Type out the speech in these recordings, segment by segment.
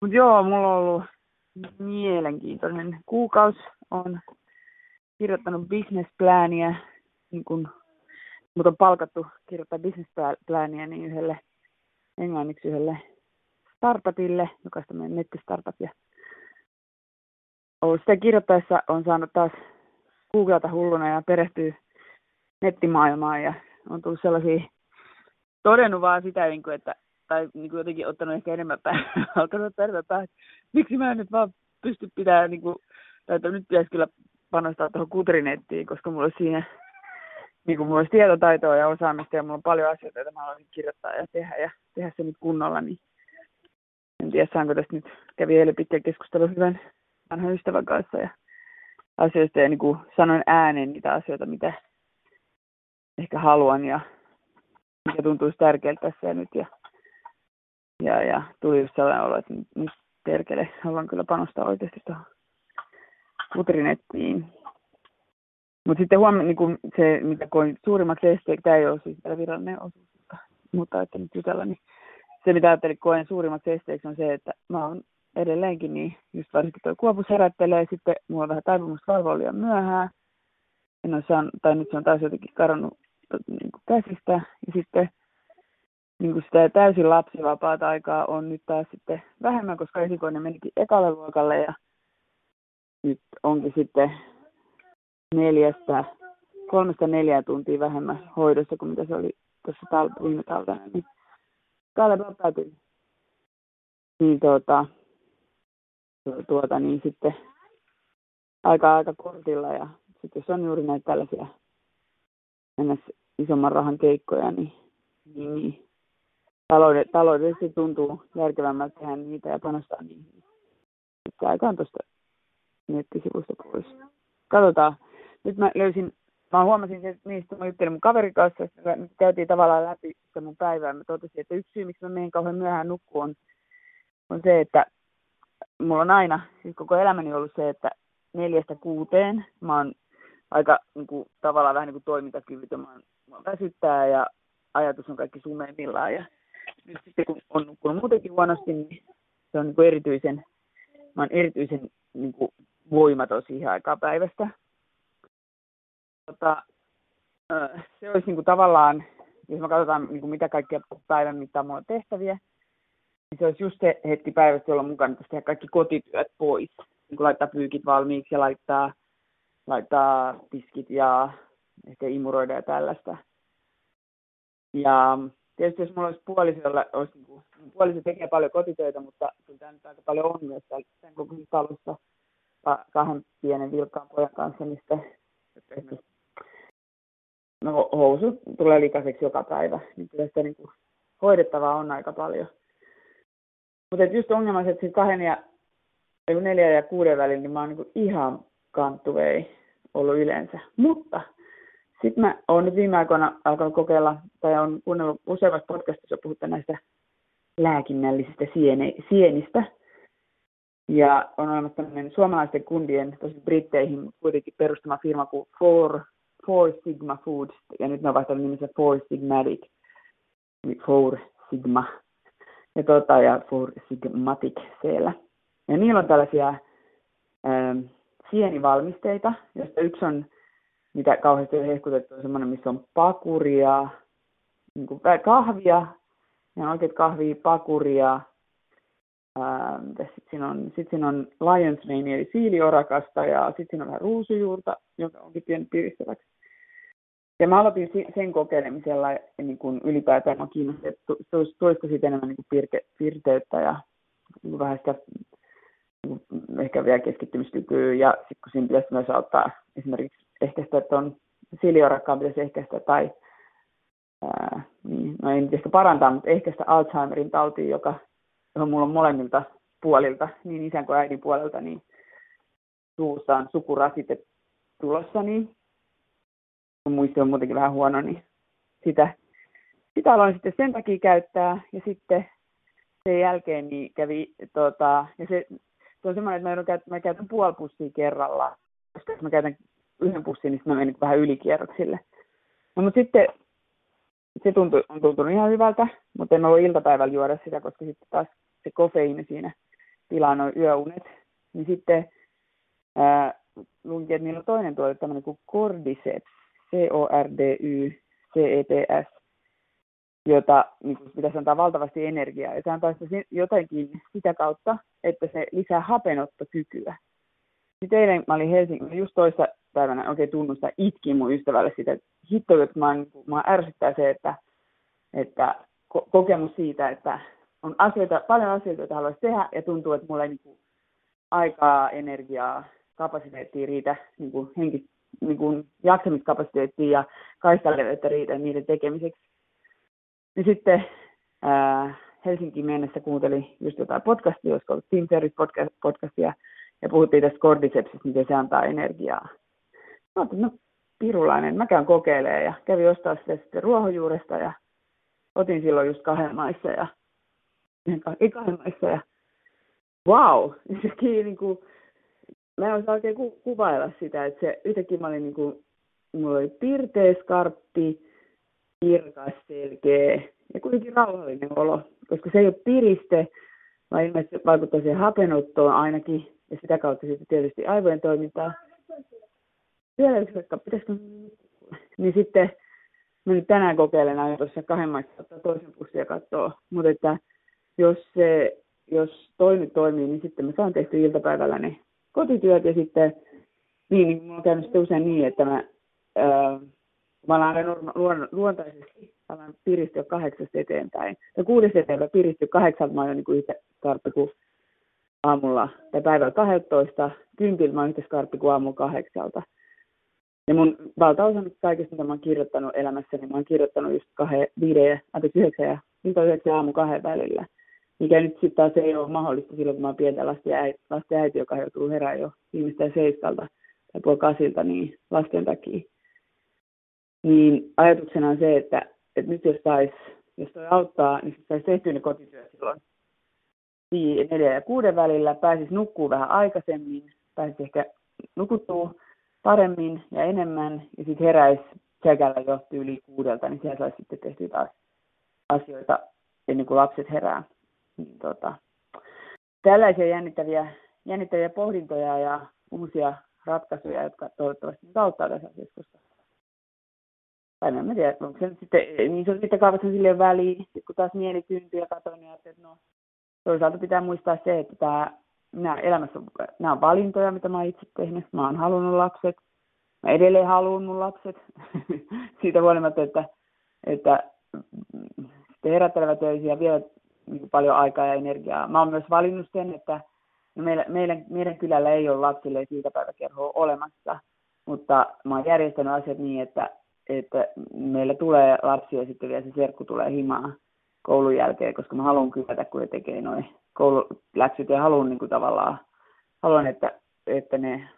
Mutta joo, mulla on ollut mielenkiintoinen kuukausi. on kirjoittanut businessplania, niin kun mut on palkattu kirjoittaa businessplania niin yhdelle englanniksi yhdelle startupille, joka on tämmöinen nettistartup. Ja ollut sitä kirjoittaessa on saanut taas googlata hulluna ja perehtyä nettimaailmaan ja on tullut sellaisia, todennut vaan sitä, niin että, tai niin kuin jotenkin ottanut ehkä enemmän päin, alkanut ottaa enemmän päin, miksi mä en nyt vaan pysty pitämään, niin kuin, tai että nyt pitäisi kyllä panostaa tuohon kutrinettiin, koska mulla olisi siinä niin kuin mulla olisi tietotaitoa ja osaamista ja mulla on paljon asioita, joita mä haluaisin kirjoittaa ja tehdä ja tehdä se nyt kunnolla, niin en tiedä saanko tästä nyt, kävi eilen pitkä keskustelu hyvän vanhan ystävän kanssa ja asioista ja niin kuin sanoin ääneen niitä asioita, mitä ehkä haluan ja mikä tuntuisi tärkeältä tässä ja nyt ja, ja, ja tuli just sellainen olo, että nyt perkele, haluan kyllä panostaa oikeasti tuohon putrinettiin. Mutta sitten huomenna niin se, mitä koin suurimmaksi esteeksi, tämä ei ole siis vielä virallinen osuus, mutta, että nyt jutella, niin se mitä ajattelin koen suurimmaksi esteeksi on se, että mä oon edelleenkin niin, just varsinkin tuo kuopus herättelee, sitten mulla on vähän taipumusta valvoa liian myöhään, en ole saanut, tai nyt se on taas jotenkin karannut niin käsistä, ja sitten niin kuin sitä täysin lapsivapaata aikaa on nyt taas sitten vähemmän, koska esikoinen menikin ekalle luokalle, ja nyt onkin sitten neljästä, kolmesta neljää tuntia vähemmän hoidossa kuin mitä se oli tuossa tal- viime talvena. Niin Kalle päätyi. Niin tuota, tuota, niin sitten aika aika kortilla ja sitten jos on juuri näitä tällaisia isomman rahan keikkoja, niin, niin, niin taloudellisesti, tuntuu järkevämmältä tehdä niitä ja panostaa niihin. Sitten aika on tuosta nettisivusta pois. Katsotaan. Nyt mä löysin, mä huomasin, että niistä mä juttelin mun kaverin kanssa, että me käytiin tavallaan läpi sitä mun päivää. Mä totesin, että yksi syy, miksi mä menen kauhean myöhään nukkuun, on, on se, että mulla on aina, siis koko elämäni ollut se, että neljästä kuuteen mä oon aika niin kuin, tavallaan vähän niin kuin toimintakyvytön. Mä, mä väsyttää ja ajatus on kaikki sumeimmillaan. Ja nyt sitten kun on nukkunut muutenkin huonosti, niin se on niin kuin erityisen, mä oon erityisen niin kuin, voimaton siihen aikaan päivästä. Tota, se olisi niin kuin, tavallaan, jos me katsotaan niin kuin, mitä kaikkia päivän mittaan mulla on tehtäviä, niin se olisi just se hetki päivästä, jolloin mukana tehdä kaikki kotityöt pois. Niin kuin laittaa pyykit valmiiksi ja laittaa, laittaa tiskit ja ehkä imuroida ja tällaista. Ja tietysti jos mulla olisi puoliso, jolla olisi, niin kuin, puoliso tekee paljon kotitöitä, mutta kyllä tämä nyt aika paljon on myös tämän koko talossa kahden pienen vilkkaan pojan kanssa, niin sitten esimerkiksi no, housut tulee likaiseksi joka päivä, niin kyllä sitä niin kuin, hoidettavaa on aika paljon. Mutta just ongelma että siis kahden ja neljän ja kuuden välillä, niin mä oon niin ihan kanttuvei ollut yleensä. Mutta sitten mä oon nyt viime aikoina alkanut kokeilla, tai on kuunnellut useammassa podcastissa puhuttu näistä lääkinnällisistä siene, sienistä. Ja on olemassa tämmöinen suomalaisten kundien, tosi britteihin kuitenkin perustama firma kuin Four, Four Sigma Foods, ja nyt ne on vaihtanut nimensä Four Sigmatic, Four Sigma ja, tota, ja Four Sigmatic siellä. Ja niillä on tällaisia ähm, sienivalmisteita, joista yksi on, mitä kauheasti on hehkutettu, on semmoinen, missä on pakuria, niin kuin kahvia, ja oikeat kahvia, pakuria, sitten siinä on, sit siinä on lion's mane, eli siiliorakasta, ja sitten siinä on vähän ruusujuurta, joka onkin pieni piristäväksi. Ja mä aloitin sen kokeilemisella niin kuin ylipäätään mä kiinnostin, että toista siitä enemmän niin kuin pirte, pirteyttä ja niin kuin vähän sitä niin kuin ehkä vielä keskittymiskykyä. Ja sitten kun siinä pitäisi myös auttaa esimerkiksi ehkäistä, että on siliorakkaan pitäisi ehkäistä tai ää, niin, no ei nyt ehkä parantaa, mutta ehkäistä Alzheimerin tautia, joka, johon mulla on molemmilta puolilta, niin isän kuin äidin puolelta, niin suussa on sukurasite tulossa, niin kun muisti on muutenkin vähän huono, niin sitä, sitä aloin sitten sen takia käyttää. Ja sitten sen jälkeen niin kävi, tota, ja se, se on semmoinen, että mä, käytän, mä käytän puoli pussia kerralla. Koska mä käytän yhden pussin, niin mä menen vähän ylikierroksille. No, mutta sitten se tuntui, on tuntunut ihan hyvältä, mutta en ollut iltapäivällä juoda sitä, koska sitten taas se kofeiini siinä pilaa noin yöunet, niin sitten ää, luinkin, että niillä on toinen tuote, tämmöinen kuin Cordyceps, C-O-R-D-Y-C-E-P-S, jota niin kuin pitäisi antaa valtavasti energiaa. Ja se antaa jotenkin sitä kautta, että se lisää hapenottokykyä. Sitten eilen mä olin Helsingin, just toista päivänä oikein tunnusta, itkin mun ystävälle sitä, että hitto, että mä, niin mä ärsyttää se, että, että ko- kokemus siitä, että on asioita, paljon asioita, joita haluaisi tehdä, ja tuntuu, että mulla ei niin kuin, aikaa, energiaa, kapasiteettia riitä, niin kuin, henki, niin kuin, jaksamiskapasiteettia ja kaistaleveyttä riitä niiden tekemiseksi. Ja sitten ää, Helsinkiin mennessä kuuntelin just jotain podcastia, olisiko ollut Team podcastia, ja puhuttiin tästä kordisepsistä, miten se antaa energiaa. Ajattelin, no pirulainen, mä käyn kokeilemaan ja kävin ostaa sitä sitten ruohonjuuresta ja otin silloin just kahden maissa ja ei kahden maissa ja wow, se niin kuin, mä en osaa oikein ku, kuvailla sitä, että se yhtäkkiä mä olin niin kuin, mulla oli pirteä skarppi, kirkas, selkeä ja kuitenkin rauhallinen olo, koska se ei ole piriste, vaan ilmeisesti vaikuttaa siihen hapenottoon ainakin, ja sitä kautta sitten tietysti aivojen toimintaa. Vielä yksi vaikka, pitäisikö... Niin sitten mä nyt tänään kokeilen aina tuossa kahden maissa ottaa toisen pussin ja katsoa. Mutta että jos, se, jos toi nyt toimii, niin sitten mä saan tehty iltapäivällä ne kotityöt ja sitten niin, niin mulla on käynyt sitten usein niin, että mä, ää, mä alan luon, luontaisesti alan piristyä kahdeksasta eteenpäin. Ja kuudesta eteenpäin piristyä kahdeksalta mä oon niin kuin yhtä tarppi kuin aamulla tai päivällä 12, kympillä mä oon yhtä skarppi kuin aamulla kahdeksalta. Ja mun valtaosa kaikesta, mitä mä oon kirjoittanut elämässäni, niin mä oon kirjoittanut just kahden, viiden, anteeksi yhdeksän ja ilta yhdeksän aamu kahden välillä. Mikä nyt sitten taas ei ole mahdollista silloin, kun mä oon pientä lasten äiti, lasten äiti joka joutuu herää jo viimeistään seiskalta tai puoli kasilta niin lasten takia. Niin ajatuksena on se, että, että nyt jos sais, jos toi auttaa, niin saisi tehtyä ne kotityöt silloin neljä ja kuuden välillä, pääsisi nukkuu vähän aikaisemmin, pääsisi ehkä nukuttuu paremmin ja enemmän, ja sitten heräisi sekällä jo yli kuudelta, niin siellä saisi sitten tehtyä taas asioita ennen kuin lapset herää. Niin, tota, tällaisia jännittäviä, jännittäviä pohdintoja ja uusia ratkaisuja, jotka toivottavasti auttaa tässä asiassa, tai en tiedä, onko se sitten, niin se on sitten kaavassa silleen väliin, kun taas mieli tyntyy ja katsoin, niin että no, toisaalta pitää muistaa se, että tämä, nämä elämässä nämä on valintoja, mitä mä oon itse tehnyt. Mä oon halunnut lapset. Mä edelleen haluan mun lapset. Siitä huolimatta, että, että sitten herättelevät töisiä vielä niin paljon aikaa ja energiaa. Mä oon myös valinnut sen, että no meillä, meidän, meidän kylällä ei ole lapsille päiväkerhoa olemassa, mutta mä oon järjestänyt asiat niin, että, että meillä tulee lapsia ja sitten vielä se serkku tulee himaa koulun jälkeen, koska mä haluan kylätä, kun ne tekee noin koululäksyt ja haluan niin kuin tavallaan, haluan, että, että ne,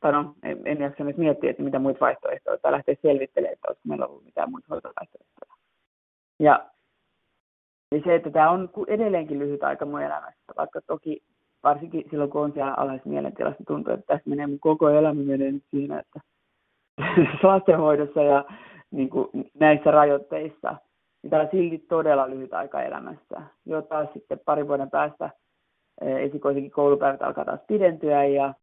tai no, en, en jaksa nyt miettiä, että mitä muita vaihtoehtoja, tai lähteä selvittelemään, että olisiko meillä ollut mitään muita hoitovaihtoehtoja. Ja, ja se, että tämä on edelleenkin lyhyt aika mun elämässä, vaikka toki varsinkin silloin, kun on siellä alhaisessa mielentilassa, tuntuu, että tässä menee mun koko elämä menee nyt siinä, että lastenhoidossa ja niin kuin näissä rajoitteissa – niin on silti todella lyhyt aika elämässä. Jo taas sitten pari vuoden päästä eh, esikoisenkin koulupäivät alkaa taas pidentyä ja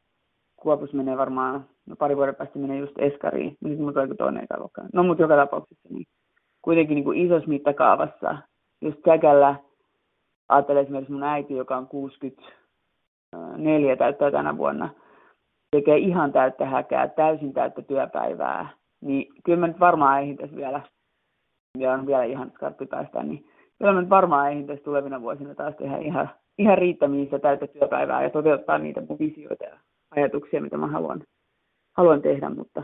Kuopus menee varmaan, no pari vuoden päästä menee just Eskariin, nyt mun toinen toinen ekaluokka. No mutta joka tapauksessa niin kuitenkin niin kuin isossa mittakaavassa, just käkällä ajattelen esimerkiksi mun äiti, joka on 64 täyttää tänä vuonna, tekee ihan täyttä häkää, täysin täyttä työpäivää, niin kyllä mä nyt varmaan eihin vielä ja on vielä ihan skarppi niin kyllä nyt varmaan ei tässä tulevina vuosina taas tehdä ihan, ihan riittämiä täyttä työpäivää ja toteuttaa niitä mun visioita ja ajatuksia, mitä mä haluan, haluan tehdä, mutta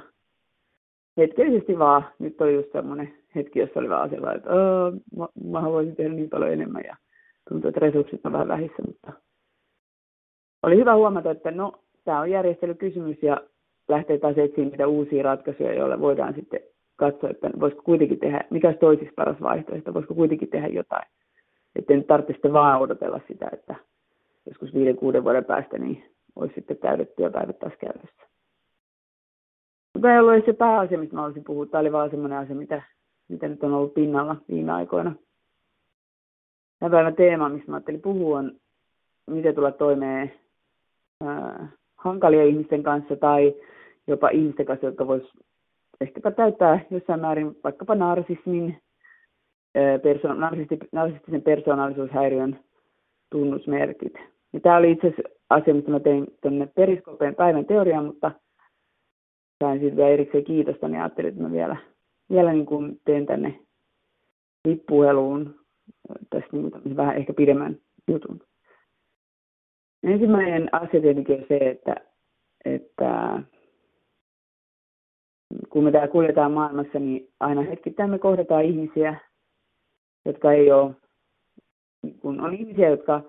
hetkellisesti vaan nyt oli just semmoinen hetki, jossa oli vaan sellainen, että mä, mä haluaisin tehdä niin paljon enemmän ja tuntuu, että resurssit on vähän vähissä, mutta oli hyvä huomata, että no, tämä on järjestelykysymys ja lähtee taas etsiä niitä uusia ratkaisuja, joilla voidaan sitten katsoa, että voisiko kuitenkin tehdä, mikä olisi toisiksi paras vaihtoehto, voisiko kuitenkin tehdä jotain. Että nyt tarvitse vaan odotella sitä, että joskus viiden, kuuden vuoden päästä niin olisi sitten täydet työpäivät taas käytössä. Mutta ei ollut se pääasia, mistä mä olisin puhua. Tämä oli vaan semmoinen asia, mitä, mitä nyt on ollut pinnalla viime aikoina. Tämän päivän teema, mistä mä ajattelin puhua, on, miten tulla toimeen ää, hankalia ihmisten kanssa tai jopa ihmisten kanssa, jotka vois ehkäpä täyttää jossain määrin vaikkapa narsismin, perso- narsistisen persoonallisuushäiriön tunnusmerkit. Ja tämä oli itse asiassa asia, mistä mä tein tuonne Periskopeen päivän teoriaan, mutta sain siitä vielä erikseen kiitosta, niin ajattelin, että mä vielä, vielä niin kuin teen tänne lippuheluun tästä niin vähän ehkä pidemmän jutun. Ensimmäinen asia tietenkin on se, että, että kun me täällä kuljetaan maailmassa, niin aina hetkittäin me kohdataan ihmisiä, jotka ei ole, kun on ihmisiä, jotka,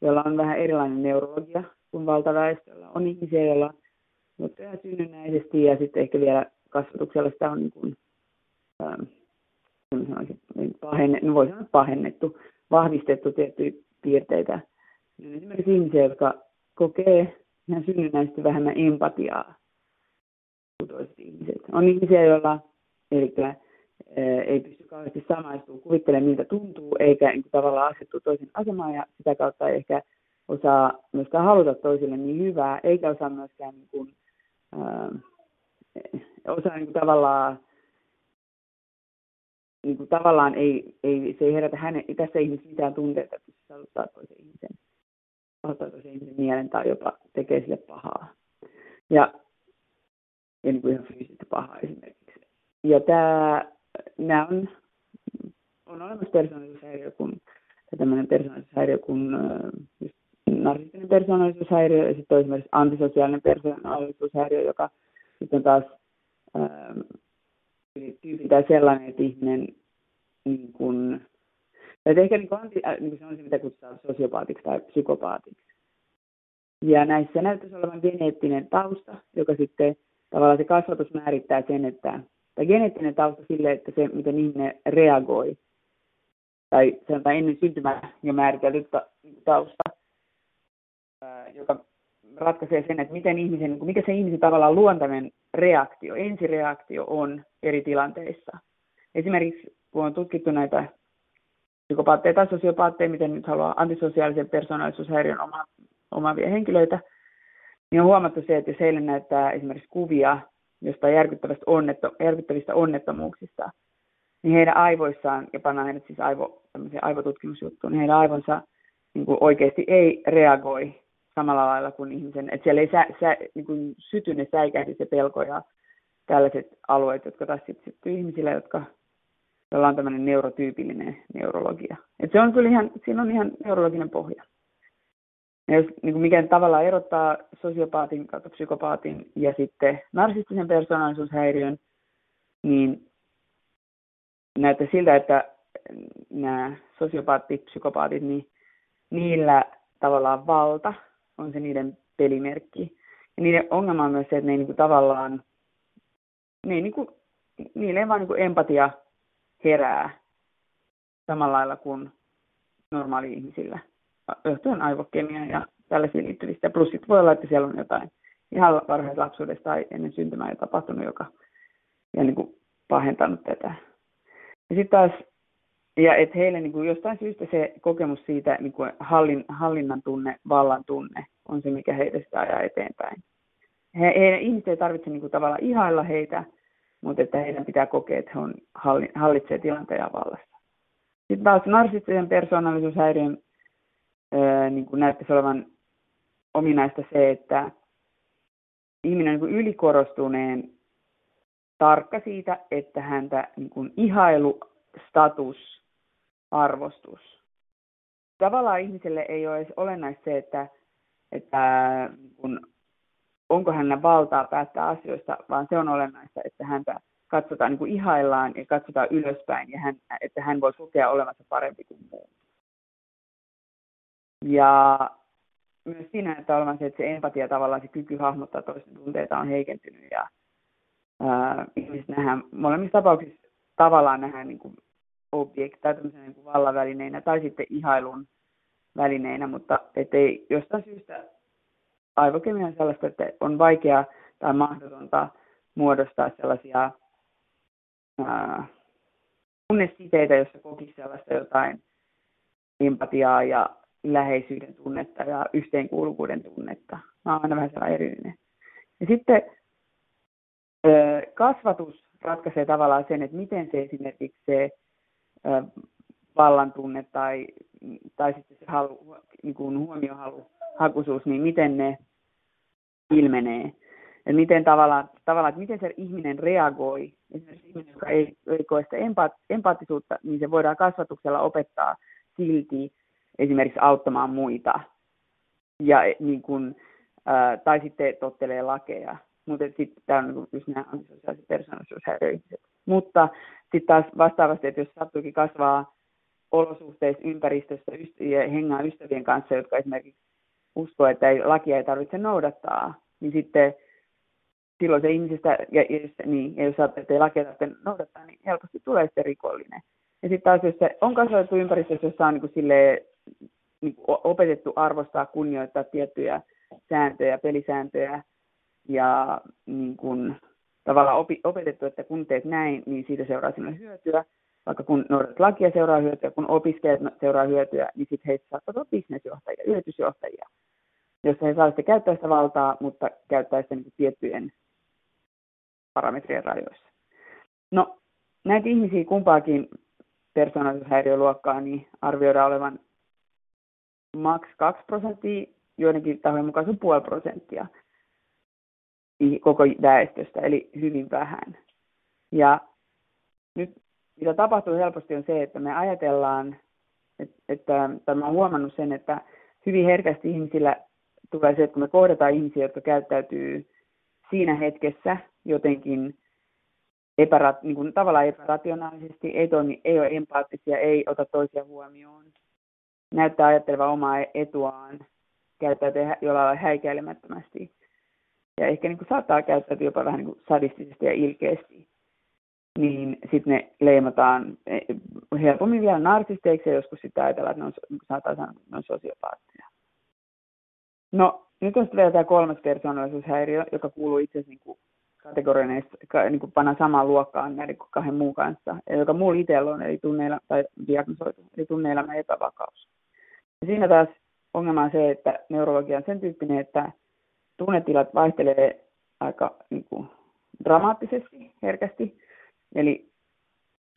joilla on vähän erilainen neurologia kuin valtaväestöllä. On ihmisiä, joilla mutta ihan synnynnäisesti ja sitten ehkä vielä kasvatuksella sitä on niin kuin, ähm, pahenne, no voi sanoa pahennettu, vahvistettu tiettyjä piirteitä. Niin esimerkiksi ihmisiä, jotka kokee ihan synnynnäisesti vähemmän empatiaa kuin toiset ihmiset. On ihmisiä, joilla eli, ää, ei pysty kauheasti samaistumaan, kuvittelemaan miltä tuntuu, eikä niin tavallaan asettua toisen asemaan ja sitä kautta ei ehkä osaa myöskään haluta toisille niin hyvää, eikä osaa myöskään niin kuin, ää, osaa niin kuin tavallaan niin kuin tavallaan ei, ei, se ei herätä hänen, tässä ihmisessä mitään tunteita, että se saavuttaa toisen ihmisen, toisen ihmisen mielen tai jopa tekee sille pahaa. Ja, ja niin kuin ihan fyysistä pahaa esimerkiksi. Ja tämä, nämä on, on olemassa persoonallisuushäiriö, kun, tämmöinen persoonallisuushäiriö kun just narsistinen persoonallisuushäiriö ja sitten esimerkiksi antisosiaalinen persoonallisuushäiriö, joka sitten taas ähm, tyypiltään sellainen, että ihminen niin kuin, että ehkä niin kuin, anti, äh, niin kuin se on se, mitä kutsutaan sosiopaatiksi tai psykopaatiksi. Ja näissä näyttäisi olevan geneettinen tausta, joka sitten tavallaan se kasvatus määrittää sen, että, tai geneettinen tausta sille, että se, miten ihminen reagoi, tai sanotaan ennen syntymää jo määritelty tausta, joka ratkaisee sen, että miten ihmisen, niin mikä se ihmisen tavallaan luontainen reaktio, ensireaktio on eri tilanteissa. Esimerkiksi kun on tutkittu näitä psykopaatteja tai sosiopaatteja, miten nyt haluaa antisosiaalisen persoonallisuushäiriön oma, omaavia henkilöitä, niin on huomattu se, että jos heille näyttää esimerkiksi kuvia jostain järkyttävistä, onnetto, järkyttävistä onnettomuuksista, niin heidän aivoissaan, ja pannaan heidät siis aivo, aivotutkimusjuttuun, niin heidän aivonsa niin kuin oikeasti ei reagoi samalla lailla kuin ihmisen, että siellä ei sä, sä, niin kuin syty ne säikähdys ja pelko ja tällaiset alueet, jotka taas sitten syttyy ihmisille, jotka, joilla on tämmöinen neurotyypillinen neurologia. Et se on kyllä ihan, siinä on ihan neurologinen pohja. Ja jos niin kuin mikä tavallaan erottaa sosiopaatin kautta psykopaatin ja sitten narsistisen persoonallisuushäiriön, niin näyttää siltä, että nämä sosiopaattit, psykopaatit, niin niillä tavallaan valta on se niiden pelimerkki. Ja niiden ongelma on myös se, että ne ei niinku tavallaan, ne ei niinku, niille ei vaan niinku empatia herää samalla lailla kuin normaali-ihmisillä, johtuen aivokemia ja tällaisiin liittyvistä. Plus sitten voi olla, että siellä on jotain ihan varhaisessa lapsuudessa tai ennen syntymää jo tapahtunut, joka on niin pahentanut tätä. Ja sitten taas ja että heille niin kuin jostain syystä se kokemus siitä niin kuin hallin, hallinnan tunne, vallan tunne on se, mikä heitä sitä ajaa eteenpäin. He, heidän ihmiset ei tarvitse niin kuin tavallaan ihailla heitä, mutta että heidän pitää kokea, että he on, halli, hallitsee tilanteen ja vallassa. Sitten taas narsistisen persoonallisuushäiriön niin kuin näyttäisi olevan ominaista se, että ihminen niin ylikorostuneen tarkka siitä, että häntä niin kuin ihailu, status, arvostus. Tavallaan ihmiselle ei ole edes olennaista se, että, että kun, onko hänellä valtaa päättää asioista, vaan se on olennaista, että häntä katsotaan niin kuin ihaillaan ja katsotaan ylöspäin ja hän, että hän voi kokea olevansa parempi kuin muu. Ja myös siinä että olevan se, että se empatia tavallaan, se kyky hahmottaa toisten tunteita on heikentynyt ja ää, ihmiset nähdään molemmissa tapauksissa tavallaan nähdään niin kuin objekt, tai niin kuin vallavälineinä tai sitten ihailun välineinä, mutta ettei jostain syystä aivokemia on sellaista, että on vaikea tai mahdotonta muodostaa sellaisia tunnesiteitä, joissa kokisi sellaista jotain empatiaa ja läheisyyden tunnetta ja yhteenkuuluvuuden tunnetta. Mä oon aina vähän sellainen erillinen. Ja sitten kasvatus ratkaisee tavallaan sen, että miten se esimerkiksi se vallan tunne tai, tai sitten se halu, niin kuin huomiohalu, hakuisuus, niin miten ne ilmenee. Ja miten tavallaan, tavallaan, että miten se ihminen reagoi. Esimerkiksi ihminen, joka ei, ei koe sitä empaat, empaattisuutta, niin se voidaan kasvatuksella opettaa silti esimerkiksi auttamaan muita. Ja niin kuin, ää, tai sitten tottelee lakeja. Mutta sitten tämä on niin just nämä antisosiaaliset persoonallisuushäiriöiset. Mutta sitten taas vastaavasti, että jos sattuukin kasvaa olosuhteissa, ympäristössä ja hengaa ystävien kanssa, jotka esimerkiksi uskoo, että ei, lakia ei tarvitse noudattaa, niin sitten silloin se ihmisestä, ja, ja, niin, ja jos ajattelee, että ei lakia tarvitse noudattaa, niin helposti tulee sitten rikollinen. Ja sitten taas, jos se on kasvatettu ympäristössä, jossa on niin kuin silleen, niin opetettu arvostaa, kunnioittaa tiettyjä sääntöjä, pelisääntöjä, ja niin kuin, tavallaan opi, opetettu, että kun teet näin, niin siitä seuraa sinulle hyötyä, vaikka kun noudatat lakia seuraa hyötyä, kun opiskelijat seuraa hyötyä, niin sitten heistä saattaa olla bisnesjohtajia, yritysjohtajia, jossa he saavat käyttää sitä valtaa, mutta käyttää sitä niin tiettyjen parametrien rajoissa. No, näitä ihmisiä kumpaakin persoonallisuushäiriöluokkaa niin arvioidaan olevan maks 2 prosenttia, joidenkin tahojen mukaan se on puoli prosenttia koko väestöstä, eli hyvin vähän. Ja nyt mitä tapahtuu helposti on se, että me ajatellaan, että, että tai mä huomannut sen, että hyvin herkästi ihmisillä tulee se, että kun me kohdataan ihmisiä, jotka käyttäytyy siinä hetkessä jotenkin epärat, niin kuin tavallaan epärationaalisesti, ei, toimi, ei ole empaattisia, ei ota toisia huomioon, näyttää ajattelevan omaa etuaan, käyttäytyy jollain lailla häikäilemättömästi. Ja ehkä niin kuin saattaa käyttäytyä jopa vähän niin kuin sadistisesti ja ilkeästi niin sitten ne leimataan e, helpommin vielä narsisteiksi ja joskus sitten ajatellaan, että ne on, saattaa sanoa, ne on sosiopaatteja. No, nyt on sitten vielä tämä kolmas persoonallisuushäiriö, joka kuuluu itse asiassa niin kategorioneista niin kuin panna samaan luokkaan näiden kahden muun kanssa, joka mulla itsellä on, eli tunneilla, tai diagnosoitu, eli tunneelämän epävakaus. Siinä taas ongelma on se, että neurologia on sen tyyppinen, että tunnetilat vaihtelee aika niin kuin, dramaattisesti, herkästi, Eli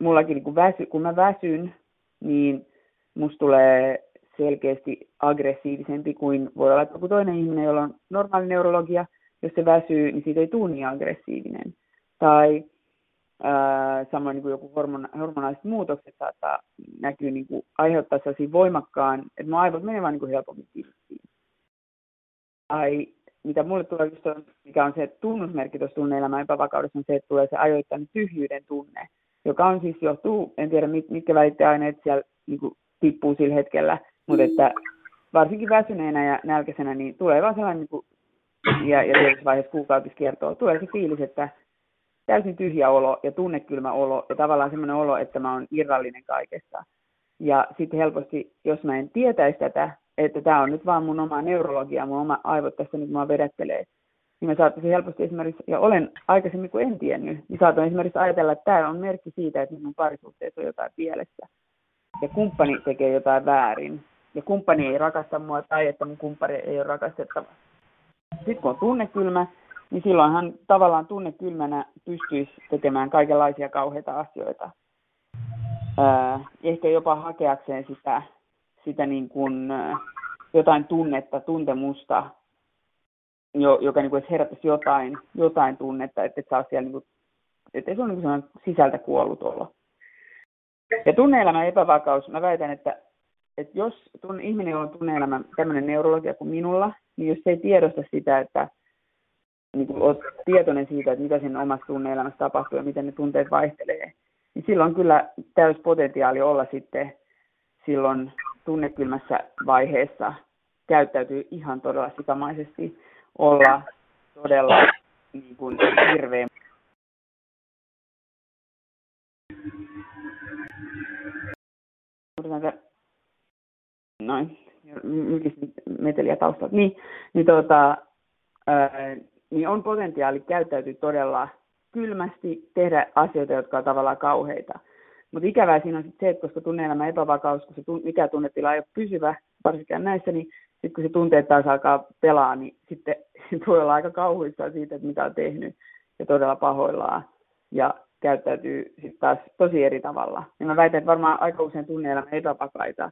mullakin niin kun, väsy, kun mä väsyn, niin musta tulee selkeästi aggressiivisempi kuin voi olla joku toinen ihminen, jolla on normaali neurologia. Jos se väsyy, niin siitä ei tule niin aggressiivinen. Tai samoin niin kuin joku hormon, hormonaaliset muutokset saattaa näkyä, niin kuin, aiheuttaa sellaisia voimakkaan, että mun aivot menee vaan niin kuin helpommin tilttiin. Tai mitä mulle tulee just on, mikä on se tunnusmerkki tuossa tunneelämän epävakaudessa, on se, että tulee se ajoittainen tyhjyyden tunne, joka on siis johtuu, en tiedä mitkä välittäjäaineet siellä niin kuin, tippuu sillä hetkellä, mutta että varsinkin väsyneenä ja nälkäisenä, niin tulee vaan sellainen, niin kuin, ja, ja tietysti vaiheessa kuukautiskiertoa, tulee se fiilis, että täysin tyhjä olo ja tunnekylmä olo ja tavallaan semmoinen olo, että mä oon irrallinen kaikesta. Ja sitten helposti, jos mä en tietäisi tätä, että tämä on nyt vaan mun oma neurologia, mun oma aivot tässä nyt mua vedettelee, niin mä saattaisin helposti esimerkiksi, ja olen aikaisemmin kuin en tiennyt, niin saatoin esimerkiksi ajatella, että tämä on merkki siitä, että mun parisuhteessa on jotain pielessä. Ja kumppani tekee jotain väärin. Ja kumppani ei rakasta mua tai että mun kumppani ei ole rakastettava. Sitten kun on tunnekylmä, niin silloinhan tavallaan tunnekylmänä pystyisi tekemään kaikenlaisia kauheita asioita. Ehkä jopa hakeakseen sitä sitä niin kuin, jotain tunnetta, tuntemusta, jo, joka niin kuin herättäisi jotain, jotain tunnetta, että et saa siellä, niin kuin, että se on niin kuin sisältä kuollut olo. Ja tunneelämän epävakaus, mä väitän, että, että jos tunne, ihminen on tunneelämän tämmöinen neurologia kuin minulla, niin jos ei tiedosta sitä, että niin kuin olet tietoinen siitä, että mitä siinä omassa tunneelämässä tapahtuu ja miten ne tunteet vaihtelee, niin silloin kyllä täys potentiaali olla sitten silloin tunnekylmässä vaiheessa käyttäytyy ihan todella sikamaisesti, olla todella niin kuin, hirveä. Noin, meteliä taustalta. Niin, niin, ää, niin on potentiaali käyttäytyä todella kylmästi, tehdä asioita, jotka on tavallaan kauheita. Mutta ikävää siinä on sit se, että koska tunne-elämän epävakaus, kun se tun- mikä tunnetila ei ole pysyvä, varsinkaan näissä, niin sitten kun se tunteet taas alkaa pelaa, niin sitten voi olla aika kauhuissaan siitä, että mitä on tehnyt ja todella pahoillaan ja käyttäytyy sitten taas tosi eri tavalla. Ja mä väitän, että varmaan aika usein tunneelämä epävakaita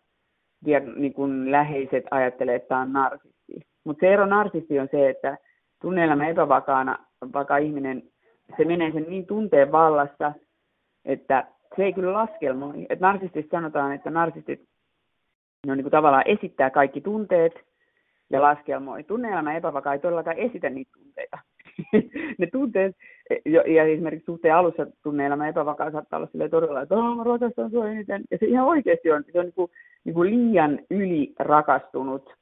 ja niin kun läheiset ajattelee, että tämä on narsisti. Mutta se ero narsisti on se, että tunneelämä epävakaana vakaa ihminen, se menee sen niin tunteen vallassa, että se ei kyllä laskelmoi. Et narsistista sanotaan, että narsistit ne on niin kuin tavallaan esittää kaikki tunteet ja laskelmoi. Tunneelämä epävakaa ei todellakaan esitä niitä tunteita. ne tunteet, ja esimerkiksi suhteen alussa tunneelämä epävakaa saattaa olla sille todella, että oh, mä rakastan sua eniten. Ja se ihan oikeasti on, se on niin kuin, niin kuin liian yli rakastunut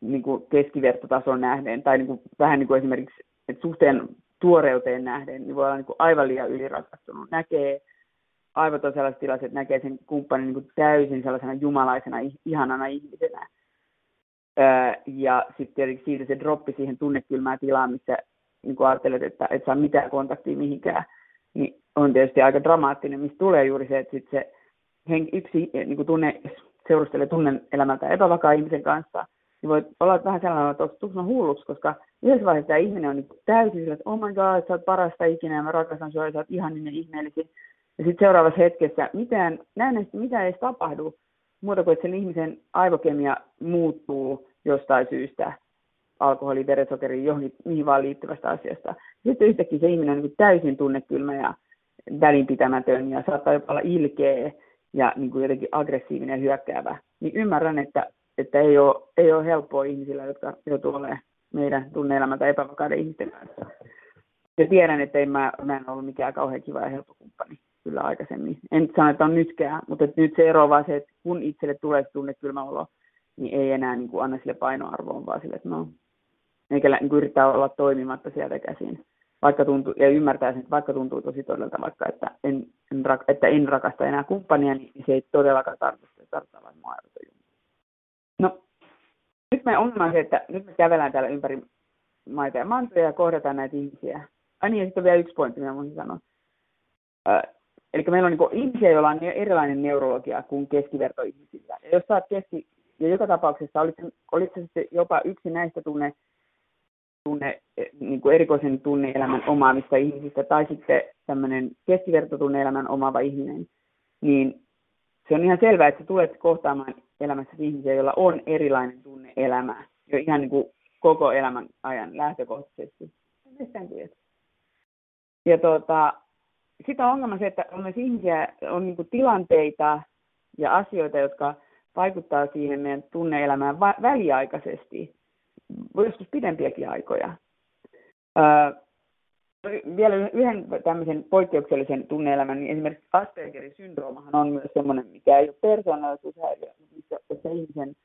niin kuin keskivertotason nähden, tai niin kuin, vähän niin kuin esimerkiksi että suhteen tuoreuteen nähden, niin voi olla niin kuin aivan liian ylirakastunut. Näkee aivot on sellaiset tilaiset, että näkee sen kumppanin niin kuin täysin sellaisena jumalaisena, ihanana ihmisenä. Öö, ja sitten tietenkin siitä se droppi siihen tunnekylmään tilaan, missä niin kuin ajattelet, että et saa mitään kontaktia mihinkään, niin on tietysti aika dramaattinen, mistä tulee juuri se, että sit se hen, yksi niin kuin tunne, seurustelee tunnen elämältä epävakaa ihmisen kanssa, niin voi olla vähän sellainen, että onko hulluksi, koska yhdessä vaiheessa tämä ihminen on niin täysin sillä, että oh my god, sä oot parasta ikinä ja mä rakastan sua ja sä oot ihaninen ihmeellisiä. Ja sitten seuraavassa hetkessä mitään, näin, mitä ei tapahdu, muuta kuin että sen ihmisen aivokemia muuttuu jostain syystä alkoholi, verensokeri, johonkin mihin vaan liittyvästä asiasta. Sitten yhtäkkiä se ihminen on niin täysin tunnekylmä ja välinpitämätön ja saattaa jopa olla ilkeä ja niin kuin jotenkin aggressiivinen ja hyökkäävä. Niin ymmärrän, että, että ei, ole, ei ole helppoa ihmisillä, jotka joutuu olemaan meidän tunne tai epävakaiden ihmisten kanssa. Ja tiedän, että ei mä, mä en ollut mikään kauhean kiva ja helppo kumppani kyllä aikaisemmin. En sano, että on nytkään, mutta nyt se ero vaan se, että kun itselle tulee tunne kylmä olo, niin ei enää niin kuin anna sille painoarvoa, vaan sille, että no, eikä niin kuin yrittää olla toimimatta sieltä käsin. Vaikka tuntuu, ja ymmärtää sen, että vaikka tuntuu tosi todelta, vaikka että en, en, että en rakasta enää kumppania, niin se ei todellakaan tarkoita, että tarkoittaa vain mua No, nyt me ongelma on se, että nyt me kävelään täällä ympäri maita ja mantoja ja kohdataan näitä ihmisiä. Ai niin, ja sitten on vielä yksi pointti, mitä voisin sanoa. Eli meillä on niin ihmisiä, joilla on erilainen neurologia kuin keskivertoihmisillä. Ja jos oot keski, ja joka tapauksessa olit, olit se sitten jopa yksi näistä tunne, tunne niin kuin erikoisen tunneelämän omaavista ihmisistä, tai sitten tämmöinen keskivertotunneelämän omaava ihminen, niin se on ihan selvää, että sä tulet kohtaamaan elämässä ihmisiä, joilla on erilainen tunneelämä jo ihan niin kuin koko elämän ajan lähtökohtaisesti. Ja tuota, sitä on ongelma se, että on myös ihmisiä, on niin tilanteita ja asioita, jotka vaikuttaa siihen meidän tunneelämään va- väliaikaisesti, joskus pidempiäkin aikoja. Öö, vielä yhden tämmöisen poikkeuksellisen tunneelämän, niin esimerkiksi Aspergerin syndroomahan on myös semmoinen, mikä ei ole persoonallisuushäiriö, missä, missä ihmisen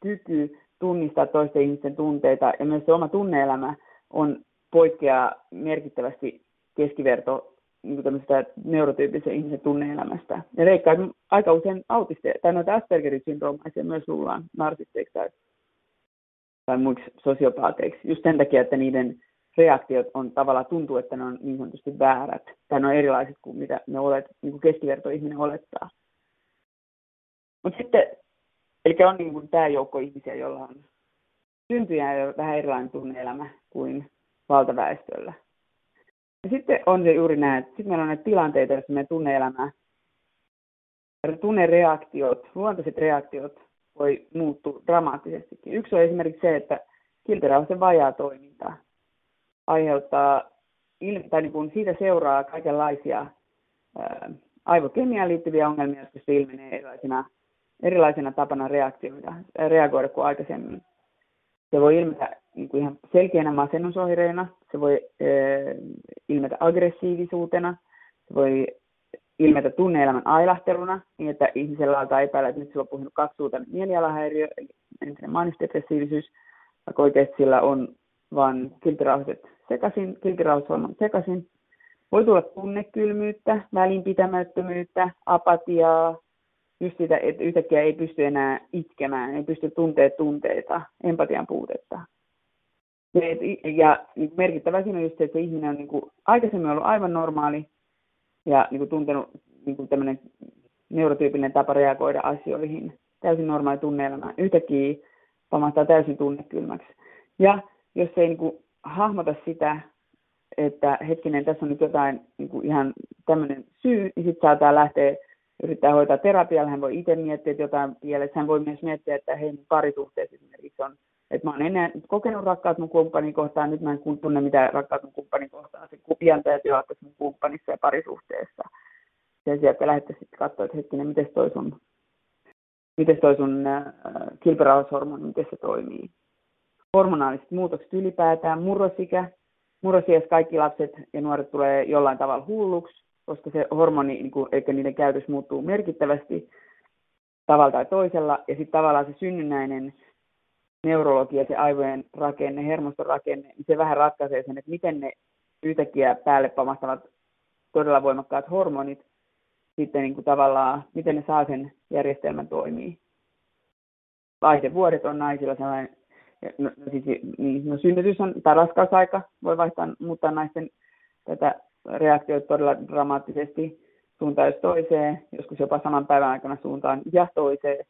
kyky tunnistaa toisten ihmisten tunteita ja myös se oma tunneelämä on poikkeaa merkittävästi keskiverto niin tämmöistä neurotyyppisen ihmisen tunneelämästä. Ja leikkaa aika usein autisteja, tai noita Aspergerin syndroomaisia myös luullaan narsisteiksi tai, tai muiksi sosiopaateiksi, just sen takia, että niiden reaktiot on tavallaan tuntuu, että ne on niin sanotusti väärät, tai ne on erilaiset kuin mitä ne olet, niin kuin keskivertoihminen olettaa. Mutta sitten, eli on niin kuin tämä joukko ihmisiä, joilla on syntyjä ja vähän erilainen tunneelämä kuin valtaväestöllä. Ja sitten on se juuri näin, että sitten meillä on näitä tilanteita, joissa meidän tunneelämä, tunnereaktiot, luontaiset reaktiot voi muuttua dramaattisestikin. Yksi on esimerkiksi se, että kilpirauhasen vajaa toiminta aiheuttaa, tai niin kuin siitä seuraa kaikenlaisia aivokemiaan liittyviä ongelmia, jotka ilmenee erilaisina, erilaisina tapana reaktioida, reagoida kuin aikaisemmin. Se voi ilmetä niin kuin ihan selkeänä masennusoireina, se voi äh, ilmetä aggressiivisuutena, se voi ilmetä tunneelämän ailahteluna, niin että ihmisellä alkaa epäillä, että nyt sillä on puhunut kaksisuutainen mielialahäiriö, eli entinen manisdepressiivisyys, vaikka oikeasti sillä on vain kilpirauhaset sekaisin, kilpirauhashormonit sekaisin. Voi tulla tunnekylmyyttä, välinpitämättömyyttä, apatiaa, just sitä, että yhtäkkiä ei pysty enää itkemään, ei pysty tunteet tunteita, empatian puutetta. Ja, ja merkittävä siinä on just se, että se ihminen on niin kuin, aikaisemmin ollut aivan normaali ja niin kuin, tuntenut niin kuin tämmöinen neurotyypillinen tapa reagoida asioihin. täysin normaali tunneelämä. Yhtäkkiä pamahtaa täysin tunnekylmäksi. Ja jos ei niin kuin, hahmota sitä, että hetkinen, tässä on nyt jotain niin kuin ihan tämmöinen syy, niin sitten saattaa lähteä yrittää hoitaa terapialla, hän voi itse miettiä, että jotain pielessä. Hän voi myös miettiä, että hei, mun parisuhteessa esimerkiksi on, että mä oon ennen kokenut rakkaat mun kumppanin kohtaan, nyt mä en tunne mitään rakkaat mun kumppanin kohtaan. Se piantajat jo mun kumppanissa ja parisuhteessa. Sen sijaan, että sitten katsoa, että hetkinen, miten toi sun, miten toi sun äh, kilpirauhashormoni, miten se toimii. Hormonaaliset muutokset ylipäätään, murrosikä. Murrosiässä kaikki lapset ja nuoret tulee jollain tavalla hulluksi koska se hormoni, niin kuin, eikä niiden käytös muuttuu merkittävästi tavalla tai toisella, ja sitten tavallaan se synnynnäinen neurologia, se aivojen rakenne, hermoston rakenne, niin se vähän ratkaisee sen, että miten ne yhtäkkiä päälle pamahtavat todella voimakkaat hormonit, sitten niin kuin tavallaan, miten ne saa sen järjestelmän toimii. Vaihdevuodet on naisilla sellainen, no, no siis, niin, no synnytys on, tai raskausaika voi vaihtaa, muuttaa naisten tätä reaktiot todella dramaattisesti suuntaan toiseen, joskus jopa saman päivän aikana suuntaan ja toiseen.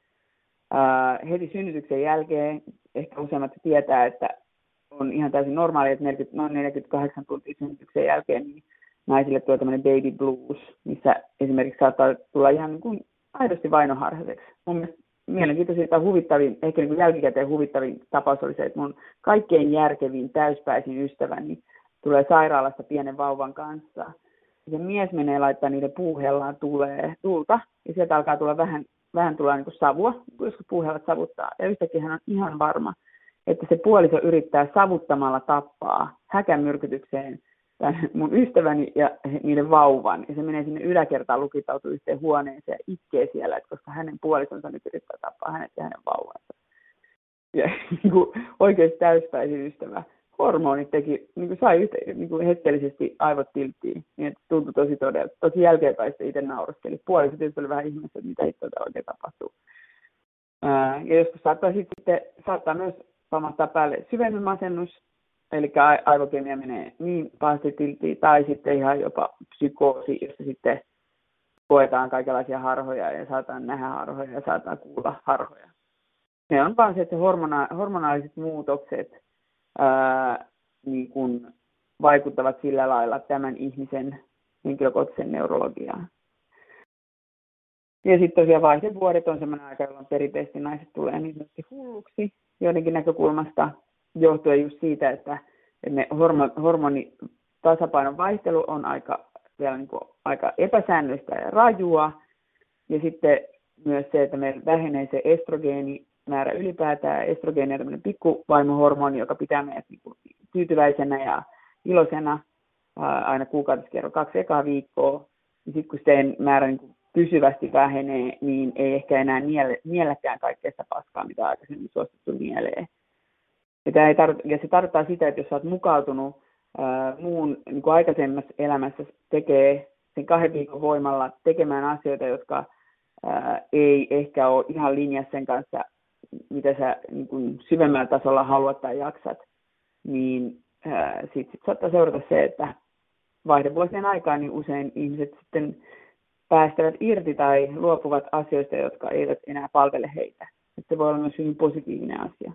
Ää, heti synnytyksen jälkeen ehkä useimmat tietää, että on ihan täysin normaali, että 40, noin 48 tuntia synnytyksen jälkeen niin naisille tulee tämmöinen baby blues, missä esimerkiksi saattaa tulla ihan niin kuin aidosti vainoharhaiseksi. Mun mielestä mielenkiintoisin tai huvittavin, ehkä niin kuin jälkikäteen huvittavin tapaus oli se, että mun kaikkein järkevin täyspäisin ystäväni tulee sairaalasta pienen vauvan kanssa. Ja se mies menee laittaa niiden puuhellaan tulee tulta, ja sieltä alkaa tulla vähän, vähän tulla niin kuin savua, koska puuhellat savuttaa. Ja yhtäkkiä hän on ihan varma, että se puoliso yrittää savuttamalla tappaa häkämyrkytykseen tämän mun ystäväni ja niiden vauvan. Ja se menee sinne yläkertaan lukitautuu yhteen huoneeseen ja itkee siellä, että koska hänen puolisonsa nyt yrittää tappaa hänet ja hänen vauvansa. Ja niin kuin, oikeasti täyspäisin ystävä hormonit teki, niin kuin sai yhtä, niin kuin hetkellisesti aivot tilttiin, niin että tuntui tosi todella, tosi jälkeenpäin itse nauraskeli. Puolissa tietysti oli vähän ihmeessä, että mitä itseltä oikein tapahtuu. Ää, ja joskus saattaa sitten, saattaa myös pamahtaa päälle syvemmin masennus, eli aivokemia menee niin pahasti tilttiin, tai sitten ihan jopa psykoosi, jossa sitten koetaan kaikenlaisia harhoja ja saataan nähdä harhoja ja saataan kuulla harhoja. Ne on vaan se, että hormona- hormonaaliset muutokset ää, niin kuin vaikuttavat sillä lailla tämän ihmisen henkilökohtaisen neurologiaan. Ja sitten tosiaan vaihdevuodet on sellainen aika, jolloin perinteisesti naiset tulee niin sanotusti hulluksi joidenkin näkökulmasta johtuen just siitä, että ne hormo, hormonitasapainon vaihtelu on aika, vielä niin kuin aika epäsäännöllistä ja rajua. Ja sitten myös se, että meillä vähenee se estrogeeni määrä ylipäätään. Estrogeeni on tämmöinen pikkuvaimohormoni, joka pitää meidät niin kuin tyytyväisenä ja iloisena aina kuukaudessa kerran kaksi ekaa viikkoa. Ja sitten kun sen määrä niin kuin pysyvästi vähenee, niin ei ehkä enää miele, mieläkään kaikkea sitä paskaa, mitä aikaisemmin suostuttu mieleen. Ja, ei tar- ja se tarkoittaa sitä, että jos olet mukautunut ää, muun niin kuin aikaisemmassa elämässä tekee sen kahden viikon voimalla tekemään asioita, jotka ää, ei ehkä ole ihan linjassa sen kanssa, mitä sä niin kuin syvemmällä tasolla haluat tai jaksat, niin sitten sit saattaa seurata se, että vaihdevuosien aikaan niin usein ihmiset sitten päästävät irti tai luopuvat asioista, jotka eivät enää palvele heitä. Että se voi olla myös hyvin positiivinen asia.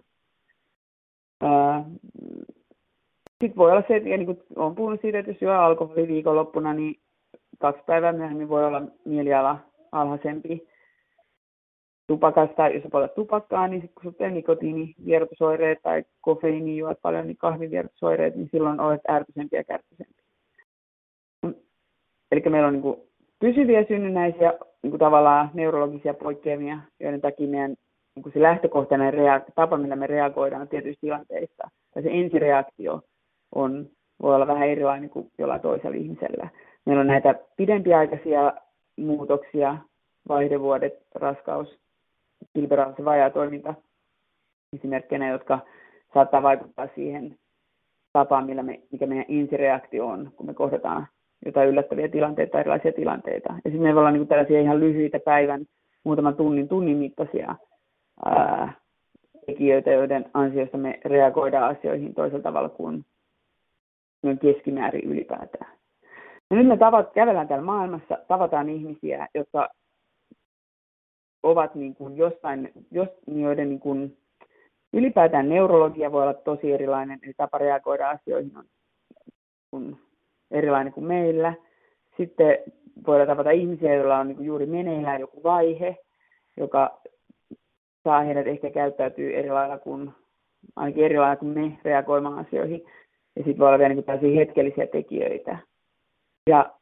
Sitten voi olla se, että niin kuin olen puhunut siitä, että jos juo alkoholi viikonloppuna, niin kaksi päivää myöhemmin voi olla mieliala alhaisempi tupakasta, jos poltat tupakkaa, niin sitten kun sulla on nikotiinivierotusoireet tai kofeiini juot paljon, niin kahvivierotusoireet, niin silloin olet ärtyisempi ja kärtyisempi. Eli meillä on niin kuin pysyviä synnynnäisiä niin kuin tavallaan neurologisia poikkeamia, joiden takia meidän niin kuin se lähtökohtainen reak- tapa, millä me reagoidaan tietyissä tilanteissa, tai se ensireaktio on, voi olla vähän erilainen kuin jollain toisella ihmisellä. Meillä on näitä pidempiaikaisia muutoksia, vaihdevuodet, raskaus, kilpirauhasen vajaa toiminta esimerkkinä, jotka saattaa vaikuttaa siihen tapaan, millä me, mikä meidän ensireaktio on, kun me kohdataan jotain yllättäviä tilanteita, erilaisia tilanteita. Ja sitten meillä voi olla niin tällaisia ihan lyhyitä päivän, muutaman tunnin, tunnin mittaisia tekijöitä, joiden ansiosta me reagoidaan asioihin toisella tavalla kuin keskimäärin ylipäätään. Ja nyt me tavat, kävellään täällä maailmassa, tavataan ihmisiä, jotka ovat niin kuin jostain, jos, joiden niin kuin, ylipäätään neurologia voi olla tosi erilainen, eli tapa reagoida asioihin on kun erilainen kuin meillä. Sitten voidaan tavata ihmisiä, joilla on niin juuri meneillään joku vaihe, joka saa heidät ehkä käyttäytyy eri lailla kuin, ainakin eri lailla kuin me reagoimaan asioihin. Ja sitten voi olla vielä niin tällaisia hetkellisiä tekijöitä. Ja